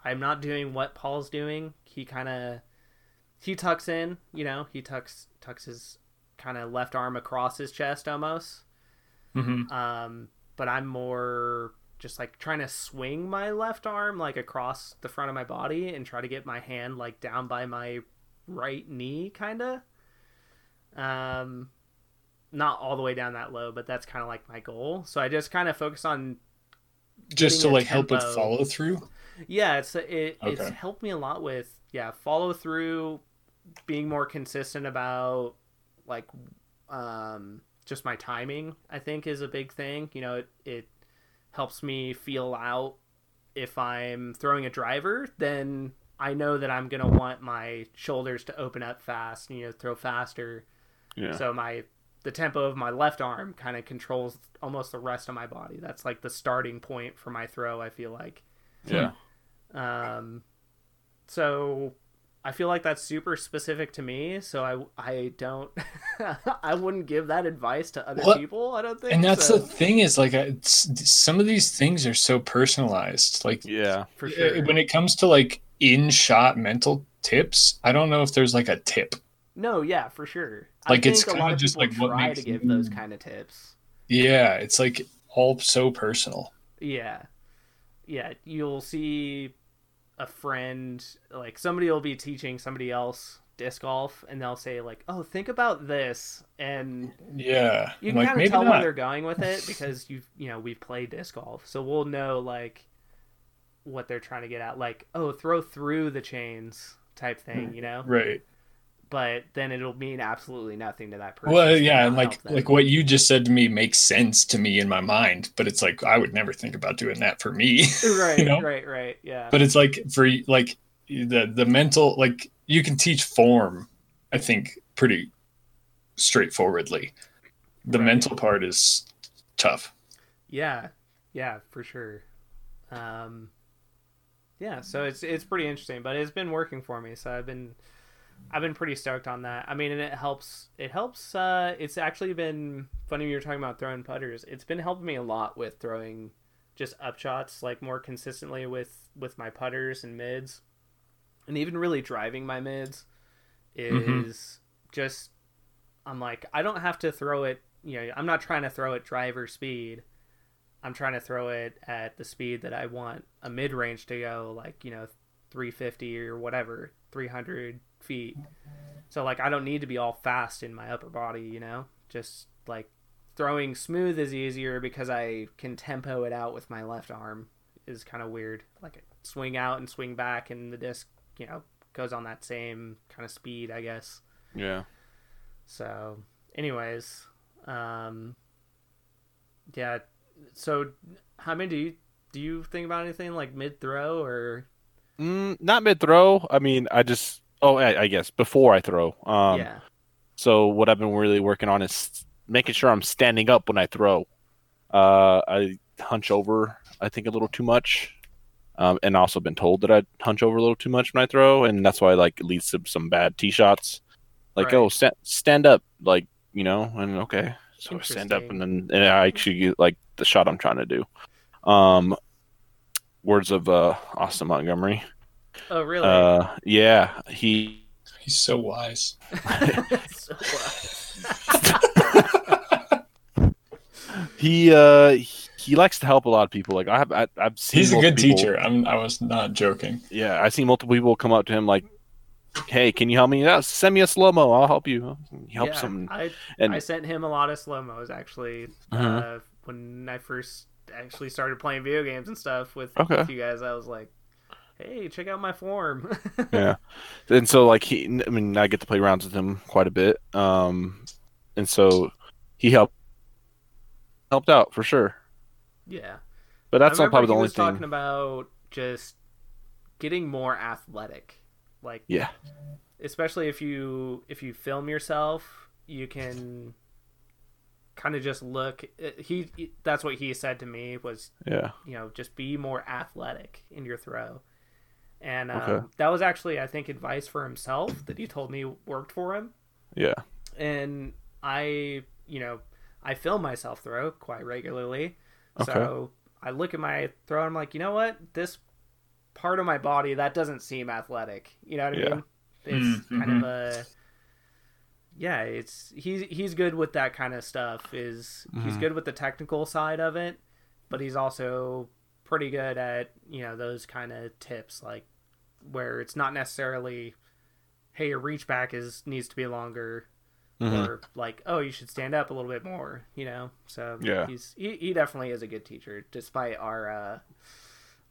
I'm not doing what Paul's doing. He kind of he tucks in, you know, he tucks tucks his kind of left arm across his chest almost. hmm Um, but I'm more just like trying to swing my left arm like across the front of my body and try to get my hand like down by my right knee, kind of. Um, not all the way down that low, but that's kind of like my goal. So I just kind of focus on Just to like help with follow through. yeah, it's it it's helped me a lot with yeah follow through, being more consistent about like um just my timing. I think is a big thing. You know, it it helps me feel out if I'm throwing a driver, then I know that I'm gonna want my shoulders to open up fast. You know, throw faster. yeah. So my the tempo of my left arm kind of controls almost the rest of my body. That's like the starting point for my throw. I feel like. yeah. Um, so I feel like that's super specific to me. So I I don't I wouldn't give that advice to other Well, people. I don't think. And that's so, the thing is like it's, some of these things are so personalized. Like Yeah. for uh, sure. when it comes to like in shot mental tips, I don't know if there's like a tip. no, yeah, for sure. Like, I it's think a kinda just people like what try makes to give you- those kind of tips. Yeah, it's like all so personal. Yeah. Yeah, you'll see a friend like somebody will be teaching somebody else disc golf and they'll say like, "Oh, think about this." And Yeah, you can like kind of tell where they're going with it because you've, you know, we've played disc golf. So we'll know like what they're trying to get at like, "Oh, throw through the chains." type thing, you know? Right. But then it'll mean absolutely nothing to that person. Well, yeah, and like like what you just said to me makes sense to me in my mind, but it's like I would never think about doing that for me. right, you know? right, right, yeah. but it's like for like the the mental like you can teach form, I think pretty straightforwardly. The Right. mental part is tough. Yeah, yeah, for sure. Um, yeah, so it's it's pretty interesting, but it's been working for me. So I've been I've been pretty stoked on that. I mean, and it helps. It helps. Uh, it's actually been funny. when You're talking about throwing putters. It's been helping me a lot with throwing just up shots, like more consistently with with my putters and mids, and even really driving my mids is Mhm. just. I'm like, I don't have to throw it. You know, I'm not trying to throw it driver speed. I'm trying to throw it at the speed that I want a mid range to go, like you know, 350 or whatever, 300 feet. So like I don't need to be all fast in my upper body, you know. Just like throwing smooth is easier because I can tempo it out with my left arm. Is kind of weird. Like I swing out and swing back, and the disc, you know, goes on that same kind of speed, I guess. Yeah. So, anyways, um, yeah. So, how many do you do you think about anything like mid throw or Mm, not mid throw. I mean, I just. Oh, I, I guess before I throw. Um, yeah, So what I've been really working on is making sure I'm standing up when I throw. Uh, I hunch over, I think, a little too much, um, and also been told that I hunch over a little too much when I throw, and that's why like it leads to some bad tee shots. Like, Right. oh, sta- stand up, like you know, and okay, so I stand up, and then and I actually get like the shot I'm trying to do. Um, words of uh, Colten Montgomery. Oh, really? Uh, yeah, he He's so wise. So, uh, he uh he likes to help a lot of people. Like I have I, I've seen He's a good people- teacher. I'm, I was not joking. Yeah, I see multiple people come up to him like, "Hey, can you help me? Yeah, send me a slow mo. I'll help you." He helps yeah, them. I and- I sent him a lot of slow mos actually Uh-huh. uh, when I first actually started playing video games and stuff with, Okay. with you guys. I was like, "Hey, check out my form." yeah, and so like he, I mean, I get to play rounds with him quite a bit. Um, and so he helped helped out for sure. yeah. But that's not probably the he only was thing. talking about just getting more athletic, like Yeah, especially if you if you film yourself, you can kind of just look. He, he that's what he said to me was yeah, you know just be more athletic in your throw and um, Okay. that was actually i think advice for himself that he told me worked for him yeah, and i you know i film myself throw quite regularly Okay. so i look at my throw and i'm like you know what this part of my body that doesn't seem athletic you know what i Yeah. mean it's Mm, kind of a yeah it's he's he's good with that kind of stuff is he's Mhm. good with the technical side of it but he's also pretty good at you know those kind of tips like where it's not necessarily hey your reach back is needs to be longer Mhm. or like oh you should stand up a little bit more you know so Yeah. he's he, he definitely is a good teacher despite our uh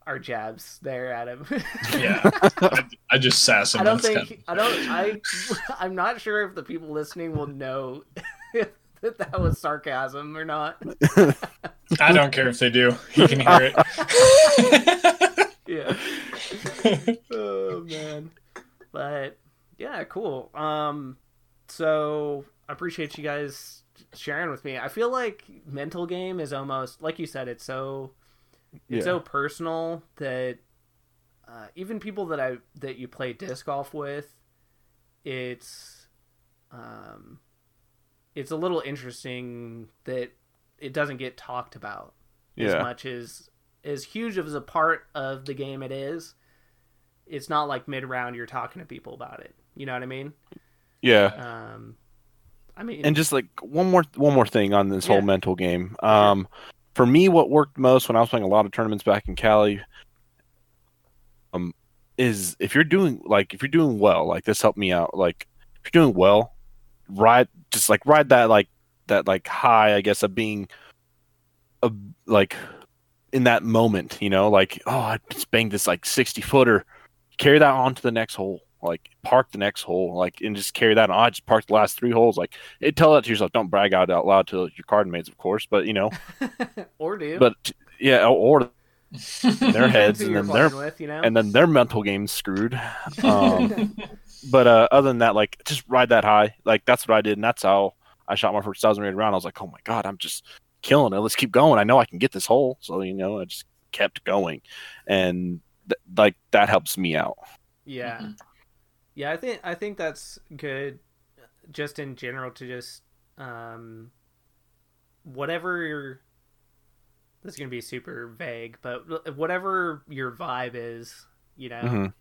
our jabs there at him Yeah. I, I just sass him. I don't think kind I don't I I'm not sure if the people listening will know that that was sarcasm or not. I don't care if they do. He can hear it. Yeah. oh man. But yeah, cool. Um so I appreciate you guys sharing with me. I feel like mental game is almost like you said it's so it's Yeah. so personal that uh, even people that I that you play disc golf with, it's um, it's a little interesting that it doesn't get talked about as much as as huge of a part of the game it is. It's not like mid round you're talking to people about it. You know what I mean? yeah. Um, I mean, and just like one more one more thing on this whole mental game um for me what worked most when i was playing a lot of tournaments back in cali um is if you're doing like if you're doing well like this helped me out like if you're doing well ride just like ride that like that like high i guess of being a like in that moment you know like oh i just banged this like 60 footer. Carry that on to the next hole like park the next hole like and just carry that on. I just parked the last three holes like it tell that to yourself don't brag out out loud to your card mates of course but you know. Or do but yeah or their heads and then their with, you know, and then their mental game's screwed. Um but uh other than that like just ride that high like that's what i did and that's how i shot my first thousand rated round i was like oh my god i'm just killing it let's keep going i know i can get this hole so you know i just kept going and th- like that helps me out Yeah. Mhm. Yeah, I think I think that's good. Just in general, to just um, whatever your this is gonna be super vague, but whatever your vibe is, you know, Mhm.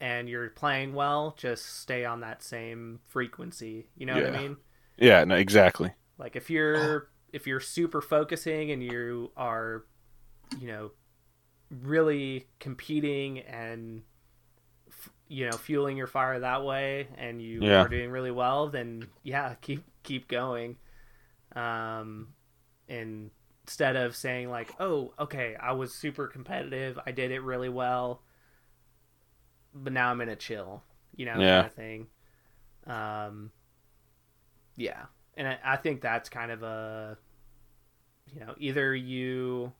And you're playing well, just stay on that same frequency. You know what I mean? Yeah, no, exactly. Like if you're if you're super focusing and you are, you know, really competing and f- you know fueling your fire that way, and you Yeah. are doing really well, then yeah, keep keep going. Um, and instead of saying like, oh, okay, I was super competitive, I did it really well, but now I'm gonna chill, you know, Yeah. kind of thing. Um, yeah, and I, I think that's kind of a, you know, either you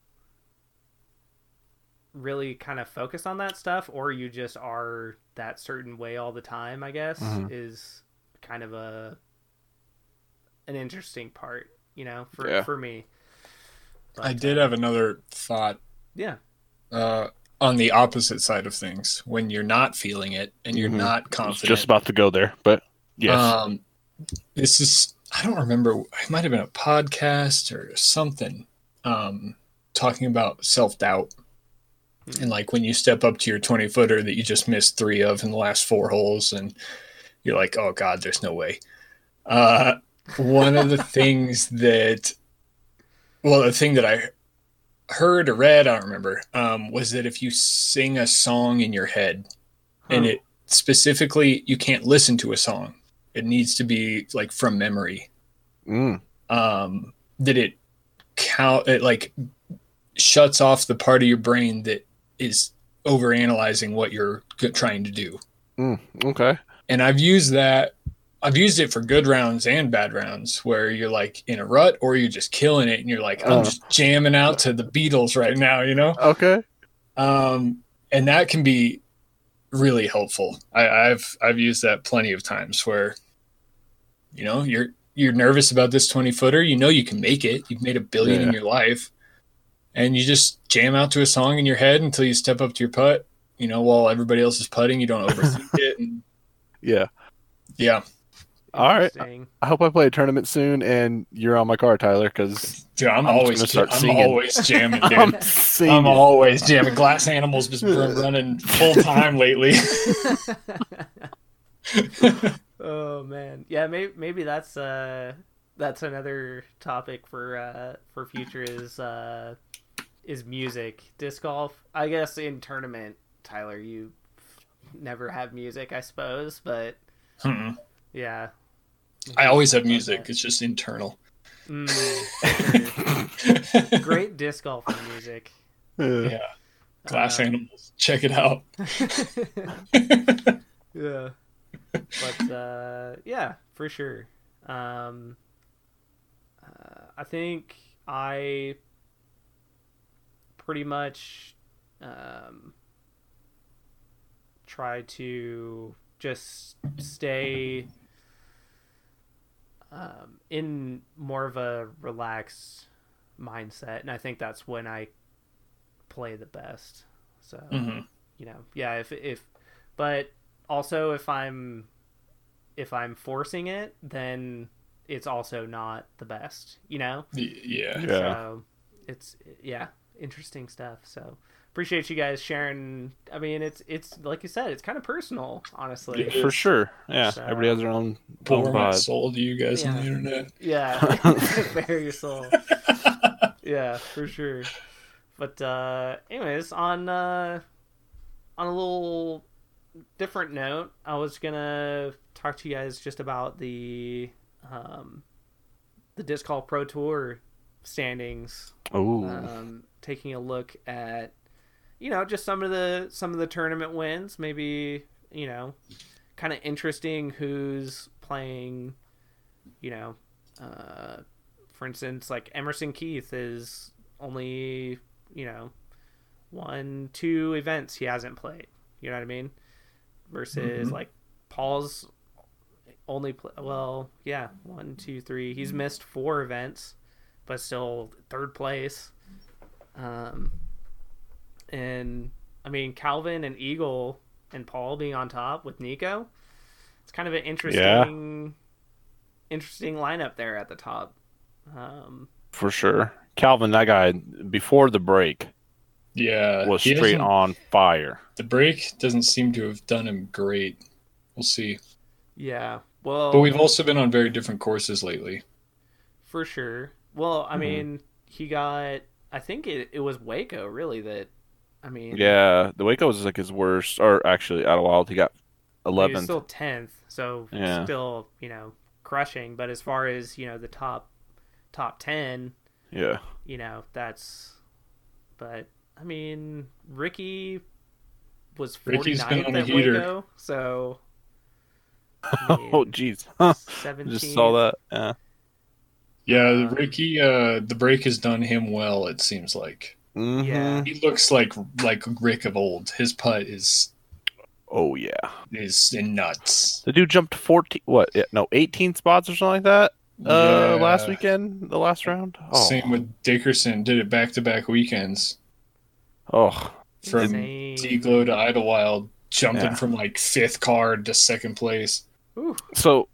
really kind of focus on that stuff, or you just are that certain way all the time. I guess Mhm. is kind of a an interesting part, you know, for Yeah. for me. I did uh, have another thought yeah, uh, on the opposite side of things. When you're not feeling it and you're Mhm. not confident, just about to go there, but yes. Um, this is I don't remember. It might have been a podcast or something um, talking about self doubt Hmm. and like when you step up to your twenty footer that you just missed three of in the last four holes, and you're like, oh god, there's no way. Uh, one of the things that, well, the thing that I heard or read, I don't remember, um, was that if you sing a song in your head and it specifically you can't listen to a song. It needs to be like from memory. Mm, um that it count it like shuts off the part of your brain that is over analyzing what you're trying to do. Mm, okay. and i've used that i've used it for good rounds and bad rounds where you're like in a rut or you're just killing it and you're like i'm Uh. just jamming out to the beatles right now you know Okay. um, and that can be really helpful. I, I've I've used that plenty of times where, you know, you're you're nervous about this twenty footer. You know you can make it. You've made a billion in your life, and you just jam out to a song in your head until you step up to your putt. You know, while everybody else is putting, you don't overthink it. And Yeah. yeah, All right. I hope I play a tournament soon and you're on my car, Tyler, because dude, I'm, I'm always gonna start I'm singing. always jamming, dude. I'm I'm, always jamming. Glass Animals just run- running full time lately. oh man, yeah, maybe maybe that's uh that's another topic for uh for future is uh is music disc golf. I guess in tournament, Tyler, you never have music, I suppose, but Mm-mm. yeah. I always have music. It's just internal. Mm. Great disc golf music. Yeah. Glass Uh, animals. Check it out. yeah but uh yeah for sure um uh, i think i pretty much um try to just stay um in more of a relaxed mindset and i think that's when i play the best so Mhm. you know yeah if if but also if i'm if i'm forcing it then it's also not the best you know Yeah. Yeah. so it's yeah interesting stuff so appreciate you guys sharing i mean it's it's like you said it's kind of personal honestly Yeah. For sure. Yeah. So- Everybody has their own, own Pour my vibe. soul to you guys on the Yeah. internet. yeah bare your soul yeah for sure but uh anyways on uh on a little different note i was gonna talk to you guys just about the um the disc golf pro tour standings Oh, um taking a look at you know just some of the some of the tournament wins maybe you know kind of interesting who's playing you know uh for instance like emerson keith is only you know one two events he hasn't played you know what i mean versus Mhm. like paul's only play well yeah one two three he's missed four events but still third place um and i mean calvin and eagle and Paul being on top with Nikko. It's kind of an interesting, interesting lineup there at the top. Um, for sure. Calvin, that guy before the break Yeah, was straight on fire. The break doesn't seem to have done him great. We'll see. yeah, well, But we've also been on very different courses lately. for sure. Well, Mm-hmm. I mean, he got. I think it, it was Waco really that. I mean, Yeah, the Waco was like his worst, or actually, Idlewild, he got He eleventh. still tenth, so Yeah. still you know crushing. But as far as you know the top top ten, Yeah, you know that's. But I mean, Ricky was 49th Ricky's been on at heater. Waco, so. I mean, oh jeez, Huh, just saw that. Yeah, Yeah, Uh, Ricky. Uh, the break has done him well. It seems like Mhm. Yeah. he looks like like Rick of old. His putt is Oh yeah, is nuts. the dude jumped fourteen. What? Yeah, no, eighteen spots or something like that. Uh, Yeah. last weekend, the last round. Oh, Same with Dickerson. Did it back to back weekends oh, from Insane. T-Glow to Idlewild, jumping Yeah. from like fifth card to second place. Ooh, so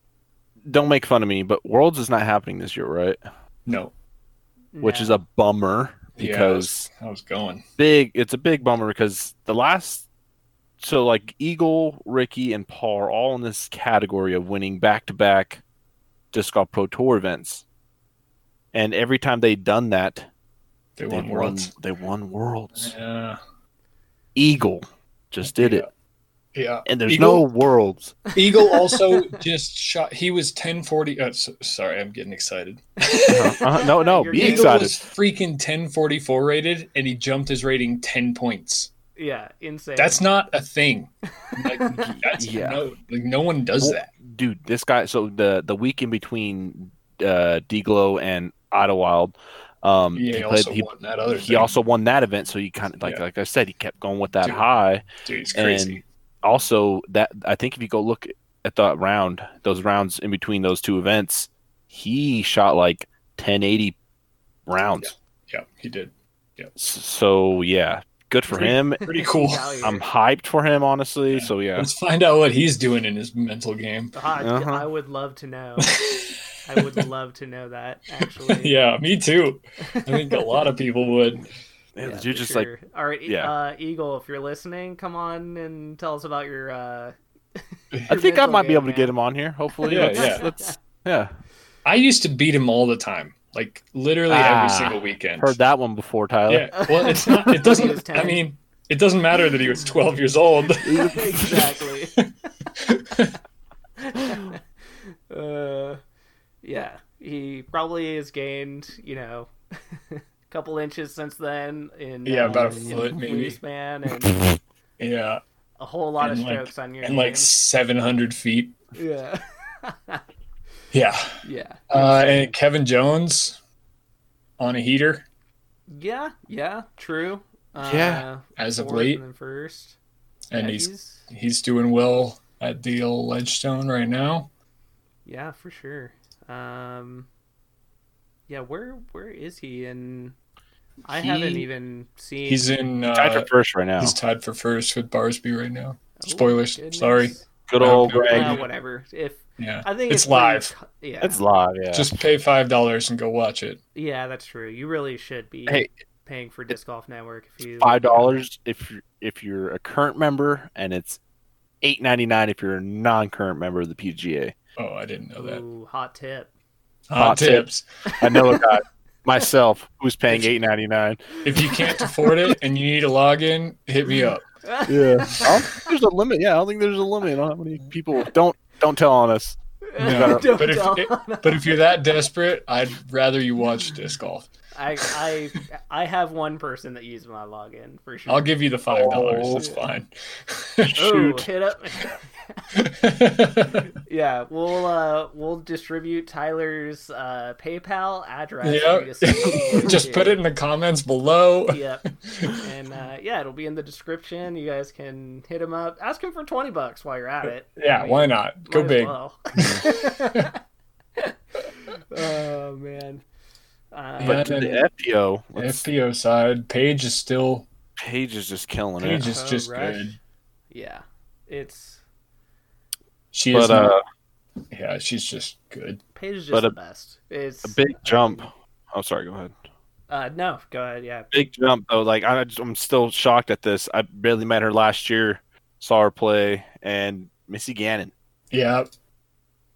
don't make fun of me, but Worlds is not happening this year, right? No, Which no. is a bummer Yeah, because I was going. big. It's a big bummer because the last. So like Eagle, Ricky, and Paul are all in this category of winning back-to-back disc golf pro tour events, and every time they've done that, They they won won. worlds. They won worlds. Yeah, Eagle just did it, yeah. and there's Eagle- no worlds. Eagle also just shot. He was ten forty. Uh, so, sorry, I'm getting excited. Uh-huh. No, no, You're be. Eagle excited. was freaking ten forty four rated, and he jumped his rating ten points. yeah, insane. That's not a thing. Like, that's Yeah. no, like no one does Well, that. dude. This guy. So the the week in between uh, Deglow and Idlewild, um, Yeah, he, he also played. He, won that other. he also won that event, so he kind of like Yeah. like I said, he kept going with that Dude. high. dude, he's crazy. And also that I think if you go look at the round, those rounds in between those two events, he shot like 1080 rounds. yeah, he did. S- So yeah, good for him. Pretty cool. I'm hyped for him, honestly. So yeah, Let's find out what he's doing in his mental game. Uh-huh. I would love to know. I would love to know that actually. yeah, me too. I think a lot of people would. Yeah, the Yeah, dude for just like all right, yeah. uh, Eagle, if you're listening, come on and tell us about your. Uh, I think I might be able to get him on here. Hopefully, Yeah, yeah. let's- yeah. I used to beat him all the time, like literally Ah, every single weekend. Heard that one before, Tyler. Yeah, well, it's not. It doesn't. I mean, it doesn't matter that he was 12 years old. exactly. uh, yeah, he probably has gained, you know, a couple inches since then in Yeah, uh, about a foot, maybe. wingspan and yeah, a whole lot of And, like- strokes on your and like 700 feet. yeah, Yeah. yeah, Uh, and Kevin Jones on a heater yeah, yeah, true. Uh, Yeah, as of late, and first, and Yeah, he's he's doing well at the old Ledgestone right now. Yeah, for sure. Um, yeah, where where is he? And I He- haven't even seen. He's in. Uh, Tied for first right now. he's tied for first with Barsby right now. Oh, Spoilers. goodness. Sorry. Good Uh, old no, Greg. Uh, whatever. If Yeah, I think it's it's, live. co- Yeah, It's live. Yeah. Just pay five dollars and go watch it. yeah, that's true. You really should be Hey. paying for Disc Golf Network if you five dollars if you're if you're a current member, and it's eight ninety nine if you're a non current member of the PDGA. Oh, I didn't know that. Ooh, hot tip. Hot, Hot tips. I know a guy myself who's paying eight ninety nine. If you can't afford it and you need a login, hit me up. Yeah, I don't think there's a limit. Yeah, I don't think there's a limit on how many people. Don't don't tell on us. No, but if it- But if you're that desperate, I'd rather you watch disc golf. I I I have one person that uses my login for sure. I'll give you the five dollars. Oh. That's fine. Oh, hit up. yeah, we'll uh we'll distribute Tyler's uh PayPal address. for you to send yep. Just put it in the comments below. Yep. And uh, yeah, it'll be in the description. You guys can hit him up. Ask him for twenty bucks while you're at it. Yeah, I mean, why not? Go big. well. oh man. Uh, Yeah, But to the FPO, let's, FPO side, Paige is still Paige is just killing Paige it. is Oh, just Rush. good. yeah. it's She But is. uh, yeah, she's just good. Paige is just But the a- best. It's a big I jump. mean, Oh, sorry. Go ahead. Uh, no, go ahead. Yeah, Big jump though. Like I, just- I'm still shocked at this. I barely met her last year. Saw her play, and Missy Gannon. Yeah,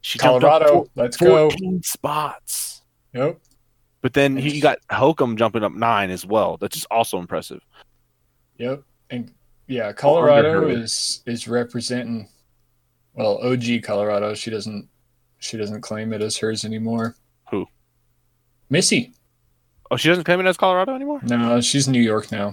She Colorado. up Let's go. 14 spots. Yep. But then he got Hokum jumping up nine as well. That's just also impressive. Yep. And yeah, Colorado is is representing well, OG Colorado. She doesn't she doesn't claim it as hers anymore. Who? Missy. Oh, she doesn't claim it as Colorado anymore. No, she's in New York now.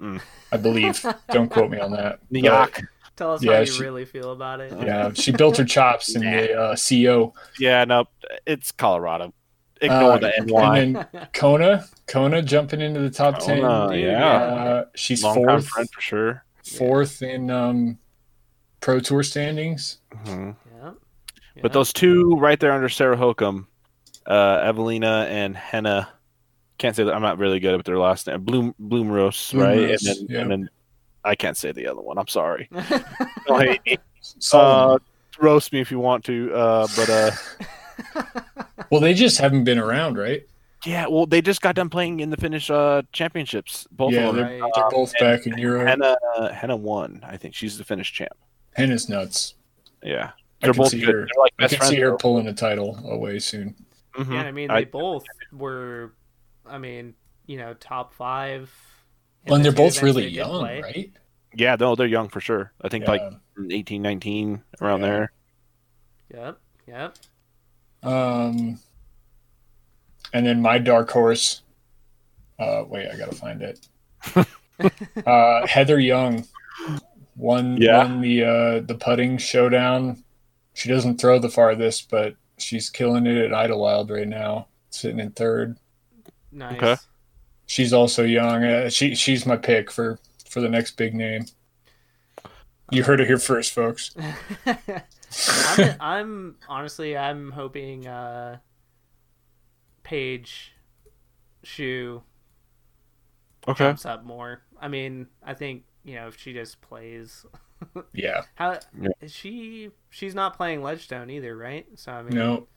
Mm. I believe. Don't quote me on that. New York. tell us Yeah, how you she- really feel about it. Yeah, she built her chops in the uh, CO. Yeah, no, it's Colorado. Ignore Uh, the NY. And then Kona, Kona jumping into the top. Kona, Dude, yeah. Uh, she's Long time fourth, friend for sure. fourth in um, Pro Tour standings. Mhm. yeah. But those two right there under Sarah Hokom, uh, Evelina and Henna. Can't say that I'm not really good with their last name. Bloom Bloomrose, right? And then yeah. and then I can't say the other one. I'm sorry. Don't hate me. Uh, roast me if you want to. Uh, but uh, well, they just haven't been around, right? yeah, well, they just got done playing in the Finnish uh, championships. Both yeah, of them. they're, Right. they're both back in Europe. Henna, uh, Henna won. I think she's the Finnish champ. Henna's nuts. Yeah, I they're can both see good. her. They're like I can see her though. pulling a title away soon. Mhm. Yeah, I mean, I- they both were. I mean, you know, top five. in Well, and they're both really they young, play. right? Yeah, no, they're young for sure. I think Yeah. like 18, 19, around Yeah. there. Yep, yep. Um, and then my dark horse. Uh, wait, I gotta find it. uh, Heather Young won Yeah. won the uh, the putting showdown. She doesn't throw the farthest, but she's killing it at Idlewild right now, sitting in third. Nice. Okay. She's also young. Uh, she she's my pick for for the next big name. You heard it here first, folks. I'm, I'm honestly, I'm hoping uh, Paige Shue Okay. jumps up more. I mean, I think you know if she just plays. Yeah, How Yeah. she? She's not playing Ledgestone either, right? So I mean, no,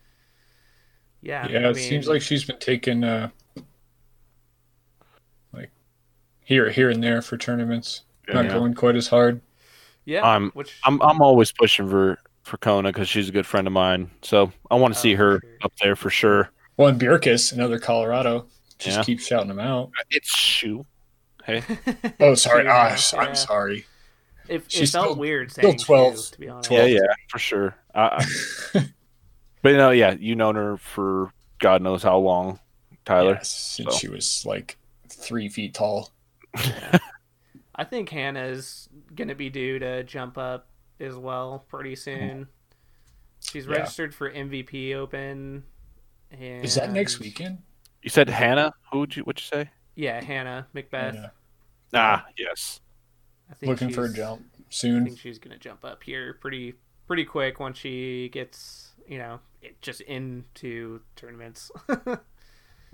yeah, yeah. I It seems like she's been taking uh, like here here and there for tournaments. Not going quite as hard. yeah. I'm- which I'm I'm always pushing for for Kona because she's a good friend of mine. So I want to Oh, see her sure. up there for sure. Well, and Bjerkaas, another Colorado, just Yeah. keep shouting them out. It's Shue. Hey, Oh, sorry. Ah, yeah. I'm sorry. It, it She's felt still- weird still saying 12 12, to be honest. 12. yeah, yeah, for sure. I, I, but you know, yeah, you known her for God knows how long, Tyler. Yes, since So. she was like three feet tall. I think Hannah's gonna be due to jump up as well pretty soon. She's Yeah. registered for MVP Open. And... Is that next weekend? You said Hannah. Who would you? What'd you say? Yeah, Hannah Macbeth. Yeah. Ah, yes. I think Looking for a she's- jump I soon. think she's gonna jump up here pretty pretty quick once she gets you know it just into tournaments.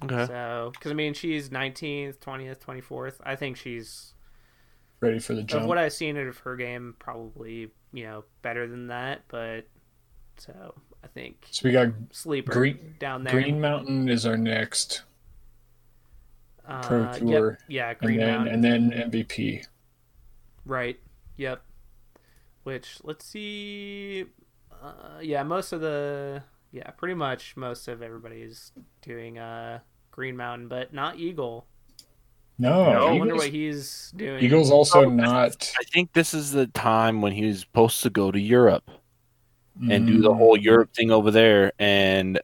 Okay. So, because I mean, she's nineteenth, twentieth, twenty fourth. I think she's Ready for the jump. of jump. what I've seen of her game, probably you know better than that. But so I think so we got sleeper Green- down there. Green Mountain is our next, uh, Pro yep, Tour, yeah, and Green then Mountain. and then MVP. Right. Yep. Which let's see. Uh, yeah, most of the yeah, pretty much most of everybody's doing uh Green Mountain, but not Eagle. No, No, I wonder what he's doing. Eagles also Oh, not I think this is the time when he was supposed to go to Europe and do the Mm, whole Europe thing over there. And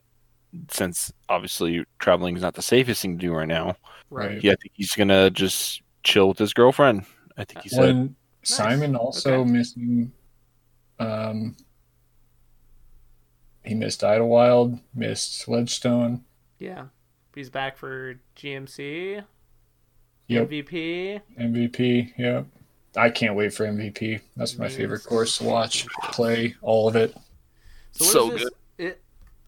since obviously traveling is not the safest thing to do right now, right. yeah, I think he's gonna just chill with his girlfriend. I think he said. When Simon also Okay. missing, um, he missed Idlewild, missed Ledgestone. Yeah. He's back for GMC. Yep, MVP. MVP. Yep, I can't wait for MVP. That's my Means- favorite course to watch, play all of it. So, what So is this? It,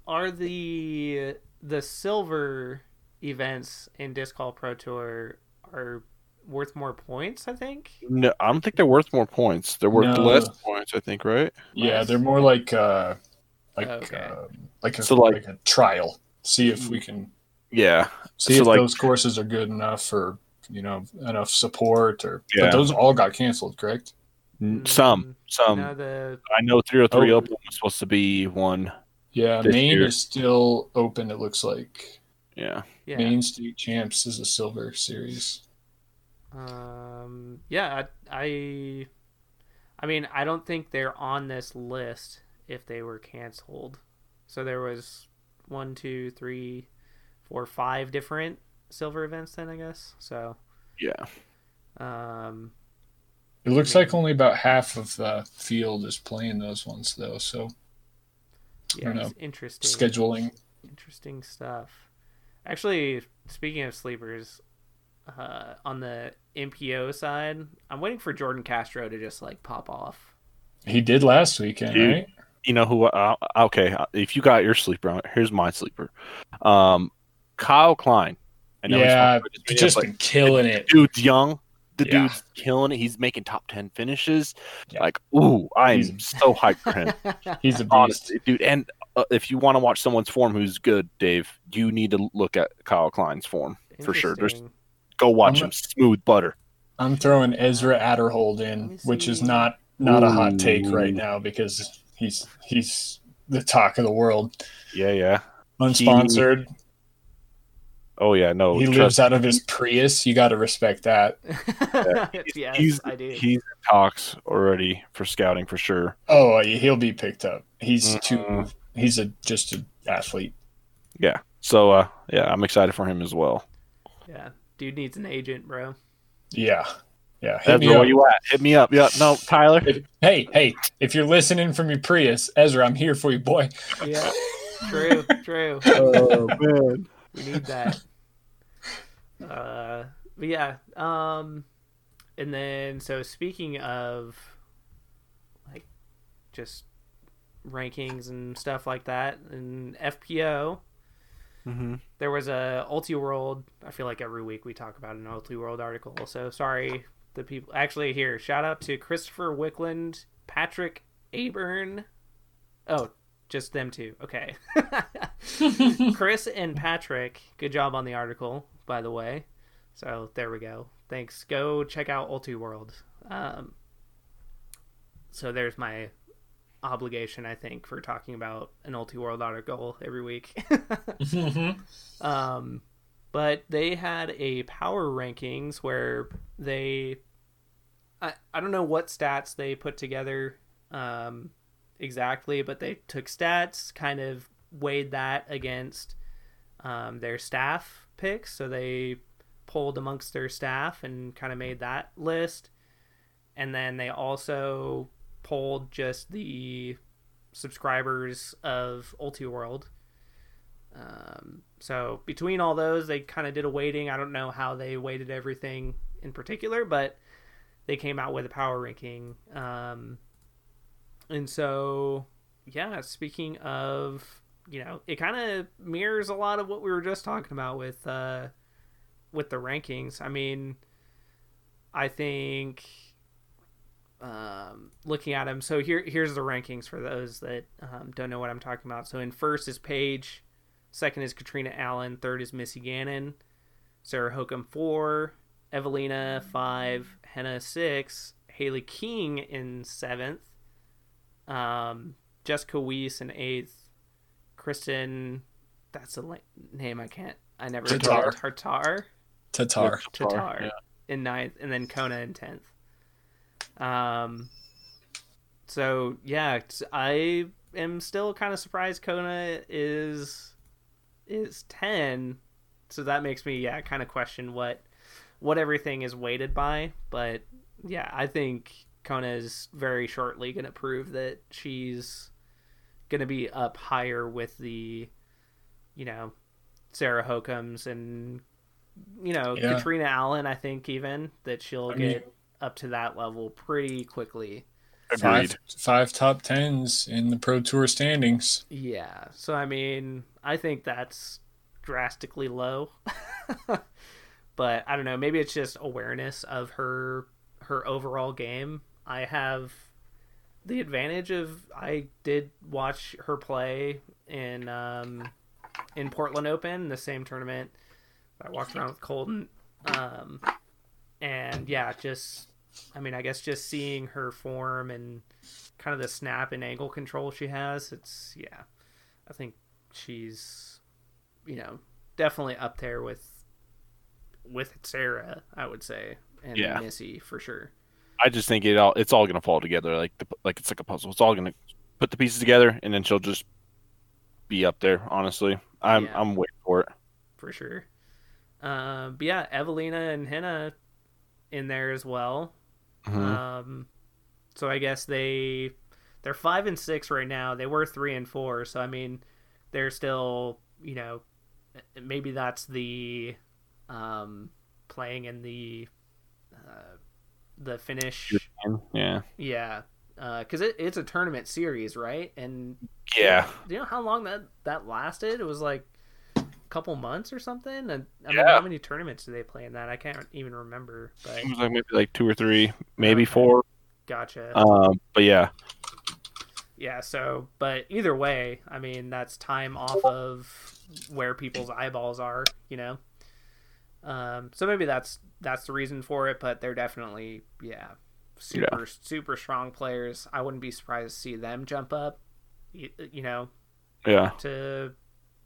are the the silver events in Disc Golf Pro Tour are worth more points. I think. No, I don't think they're worth more points. They're worth No. less points, I think, right? Yeah, they're more like uh, like Okay. um, like a So, like- like, a trial. See if we can Yeah. see So, if like- those courses are good enough for you know enough support or. Yeah. But those all got canceled, correct? Some, some. no, the I know 303 Oh. Open was supposed to be one. Yeah, This Maine year. is still open. It looks like Yeah. yeah. Maine State Champs is a silver series. Um, yeah, I, I, I mean, I don't think they're on this list if they were canceled. So there was one, two, three, four, five different silver events. Then I guess so. Yeah. Um, It looks like only about half of the field is playing those ones though. So yeah, know. interesting. scheduling. Interesting stuff. Actually, speaking of sleepers, uh, on the MPO side, I'm waiting for Jordan Castro to just like pop off. He did last weekend, Dude. right? You know who? Uh, okay, if you got your sleeper, here's my sleeper. Um, Kyle Klein. I know Yeah, from Virginia, just been killing it. dude's young. The Yeah. dude's killing it. He's making top ten finishes. Yeah. Like, ooh, I am He's- so hyped for him. He's a beast. Honestly, dude. And uh, if you want to watch someone's form who's good, Dave, you need to look at Kyle Klein's form for sure. There's Interesting. go watch I'm him. Smooth butter. I'm throwing Ezra Aderhold in, which is see. not not a hot take right now because he's he's the talk of the world. Yeah, yeah. Unsponsored. Oh yeah, no. he lives out of his Prius. You got to respect that. yes, he's I do. he's in talks already for scouting for sure. Oh, he'll be picked up. He's too. Mhm. He's a just an athlete. Yeah. So uh yeah, I'm excited for him as well. yeah, dude needs an agent, bro. Yeah, yeah. Hit Ezra, me where up. you at? Hit me up. Yeah, no, Tyler. If- hey, hey! If you're listening from your Prius, Ezra, I'm here for you, boy. Yeah, true, true. oh man. We need that. Uh, but yeah. Um, and then so speaking of like just rankings and stuff like that, and FPO, Mm-hmm. there was a Ultiworld. I feel like every week we talk about an Ultiworld article. So sorry, the people. Actually, here shout out to Christopher Wickland, Patrick Aburn. Oh, just them two. Okay. Chris and Patrick, good job on the article, by the way. So there we go. Thanks. Go check out Ultiworld. Um, so there's my obligation, I think, for talking about an Ultiworld article every week. um, but they had a power rankings where they, I, I don't know what stats they put together um, exactly, but they took stats, kind of weighed that against um, their staff picks. So they polled amongst their staff and kind of made that list. And then they also polled just the subscribers of Ultiworld. Um, so between all those, they kind of did a weighting. I don't know how they weighted everything in particular, but they came out with a power ranking. Um, and so, yeah, speaking of, you know, it kind of mirrors a lot of what we were just talking about with uh, with the rankings. I mean, I think um, looking at them. So here, here's the rankings for those that um, don't know what I'm talking about. So in first is Paige, second is Katrina Allen, third is Missy Gannon, Sarah Hokom four, Evelina five, Henna six, Haley King in seventh, um, Jessica Weiss in eighth, Kristen. That's a name I can't. I never Tatar. Tartar. Tatar. Tatar yeah. in ninth, and then Kona in tenth. Um. So yeah, I am still kind of surprised Kona is is ten. So that makes me yeah kind of question what what everything is weighted by. But yeah, I think Kona is very shortly going to prove that she's going to be up higher with the you know Sarah Hokoms and you know Yeah. Katrina Allen. I think even that she'll I mean- get up to that level pretty quickly. Agreed. Five, five top tens in the Pro Tour standings. Yeah. So I mean, I think that's drastically low. but I don't know. Maybe it's just awareness of her her overall game. I have the advantage of I did watch her play in um, in Portland Open, the same tournament. I walked around with Colten, um, and yeah, just I mean, I guess just seeing her form and kind of the snap and angle control she has, it's yeah, I think she's you know definitely up there with with Sarah, I would say, and Yeah. Missy for sure. I just think it all it's all gonna fall together like the, like it's like a puzzle. It's all gonna put the pieces together, and then she'll just be up there. Honestly, I'm Yeah. I'm waiting for it. for sure. Um, but yeah, Evelina and Henna in there as well. Mhm. Um, so I guess they they're five and six right now. They were three and four, so I mean they're still you know maybe that's the um, playing in the uh, the Finnish. yeah, Yeah, because it, it's a tournament series, right? And yeah. do you know how long that that lasted? It was like a couple months or something. And I mean, Yeah. how many tournaments do they play in that? I can't even remember. But It was like maybe like two or three, maybe Okay. four. gotcha. Um, but yeah, yeah. So, but either way, I mean, that's time off of where people's eyeballs are. You know. Um, so maybe that's that's the reason for it. But they're definitely yeah, super super strong players. I wouldn't be surprised to see them jump up. You, you know, yeah, to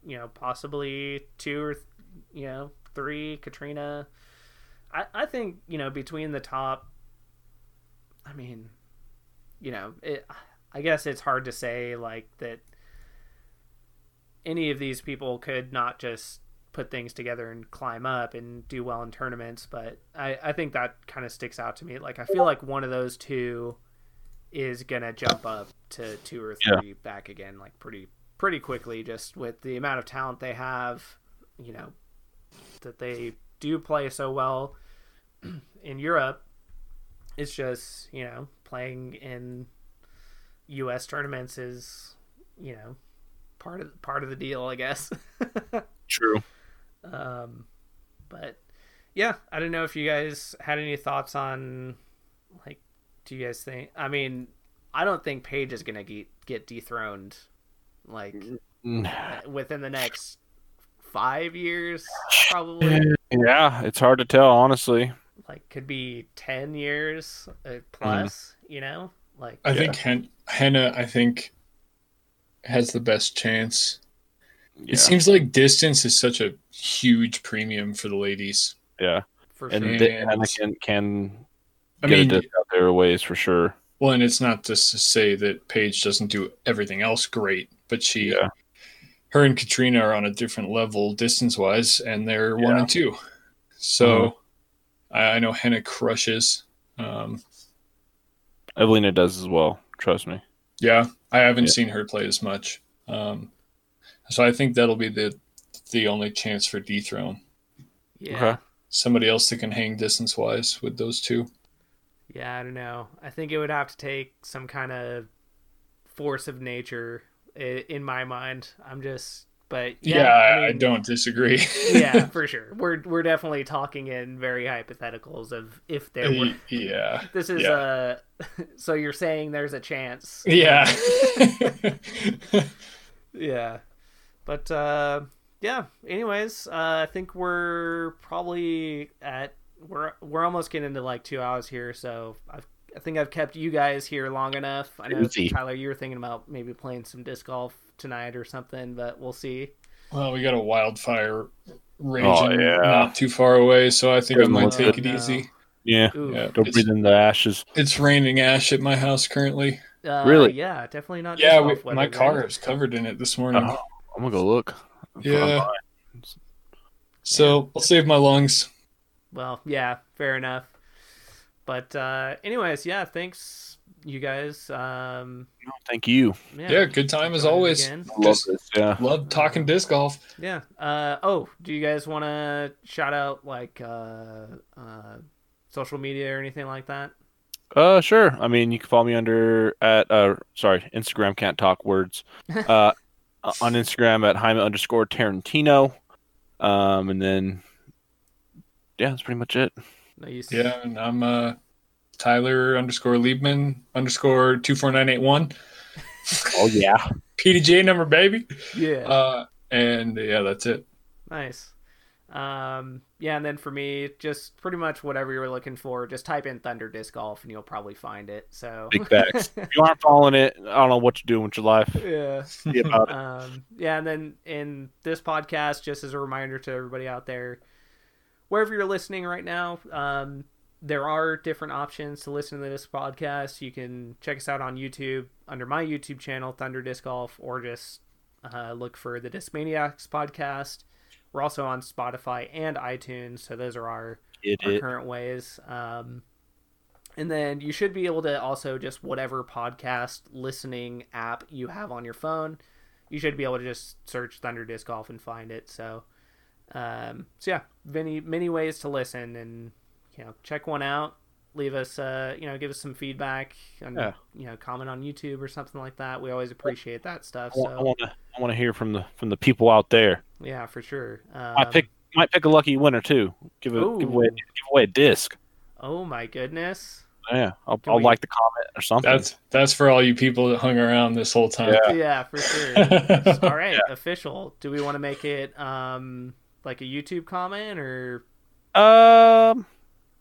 you know possibly two or th- you know three katrina i i think you know between the top i mean you know it i guess it's hard to say like that any of these people could not just put things together and climb up and do well in tournaments but i i think that kind of sticks out to me like i feel like one of those two is gonna jump up to two or Yeah. three back again like pretty pretty quickly just with the amount of talent they have you know that they do play so well in Europe it's just you know playing in US tournaments is you know part of part of the deal I guess true. Um but yeah I don't know if you guys had any thoughts on like do you guys think I mean I don't think Paige is going to get get dethroned like Mm, within the next five years, probably. Yeah, it's hard to tell, honestly. Like, could be ten years uh, plus. You know, like I Yeah. think Hen- Henna, I think, has the best chance. Yeah, It seems like distance is such a huge premium for the ladies. yeah, for and sure. the, And- Anakin can I get mean, a out there ways for sure. well, and it's not just to say that Paige doesn't do everything else great, but she, Yeah. her and Katrina are on a different level distance wise, and they're one and two. So I, I know Henna crushes. Um, Evelina does as well. Trust me. Yeah, I haven't Yeah. seen her play as much. Um, so I think that'll be the the only chance for dethrone. yeah, Okay. Somebody else that can hang distance wise with those two. yeah. I don't know. I think it would have to take some kind of force of nature in my mind. I'm just, but Yeah, yeah, I, I don't disagree. yeah, for sure. We're we're definitely talking in very hypotheticals of if there were. yeah. This is Yeah. uh so you're saying there's a chance. Yeah. Yeah. But uh yeah, anyways, uh I think we're probably at we're we're almost getting into like 2 hours here, so I've I think I've kept you guys here long enough. I know Easy. Tyler you were thinking about maybe playing some disc golf tonight or something, but we'll see. well, we got a wildfire raging yeah. not too far away, so I think I might take it Oh, no. easy. Yeah. Yeah. Don't It's, breathe in the ashes. it's raining ash at my house currently. Uh, Really? Yeah, definitely not Yeah, we, weather, my right? car is covered in it this morning. Oh, I'm gonna go look. Yeah. So I'll save my lungs. Well, yeah, fair enough. But uh anyways, yeah, thanks you guys. Um No, thank you. yeah, Yeah, good time as always. again. Love this. Yeah. love talking disc golf. Yeah. Uh oh, do you guys want to shout out like uh uh social media or anything like that? Uh, sure. I mean, you can follow me under at uh, sorry, Instagram can't talk words. Uh, on Instagram at Jaime underscore Tarantino. Um, and then yeah, that's pretty much it. Nice. Yeah, and I'm uh, Tyler underscore Liebman underscore two four nine eight one. Oh yeah. PDJ number, baby. Yeah. Uh, and yeah, that's it. Nice. Um, yeah, and then for me, just pretty much whatever you're looking for, just type in Thunder Disc Golf and you'll probably find it. So Big facts. if you aren't following it, I don't know what you're doing with your life. yeah. Be about it. Um, yeah, and then in this podcast, just as a reminder to everybody out there, wherever you're listening right now, um, there are different options to listen to this podcast. You can check us out on YouTube under my YouTube channel, Thunder Disc Golf, or just uh, look for the Discmaniacs podcast. We're also on Spotify and iTunes, so those are our Get our it. current ways. Um, and then you should be able to also just whatever podcast listening app you have on your phone, you should be able to just search Thunder Disc Golf and find it. So, um, so yeah, many many ways to listen, and you know, check one out. Leave us, uh, you know, give us some feedback, and Yeah. you know, comment on YouTube or something like that. We always appreciate that stuff. I So want to. I want to hear from the from the people out there. yeah, for sure. Um, I pick might pick a lucky winner too. Give a give away give away a disc. Oh my goodness. Yeah, I'll, I'll we- like the comment or something. That's that's for all you people that hung around this whole time. Yeah. Yeah, for sure. All right, official. Do we want to make it um like a YouTube comment or Um,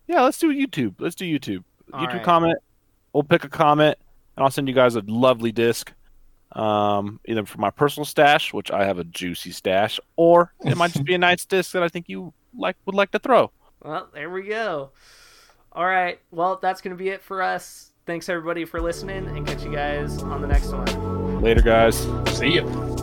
yeah, let's do YouTube. Let's do YouTube. All YouTube right. comment. We'll pick a comment, and I'll send you guys a lovely disc. Um, either for my personal stash, which I have a juicy stash, or it might just be a nice disc that I think you like would like to throw. Well, there we go. All right. Well, that's going to be it for us. Thanks everybody for listening and catch you guys on the next one. Later, guys. See ya.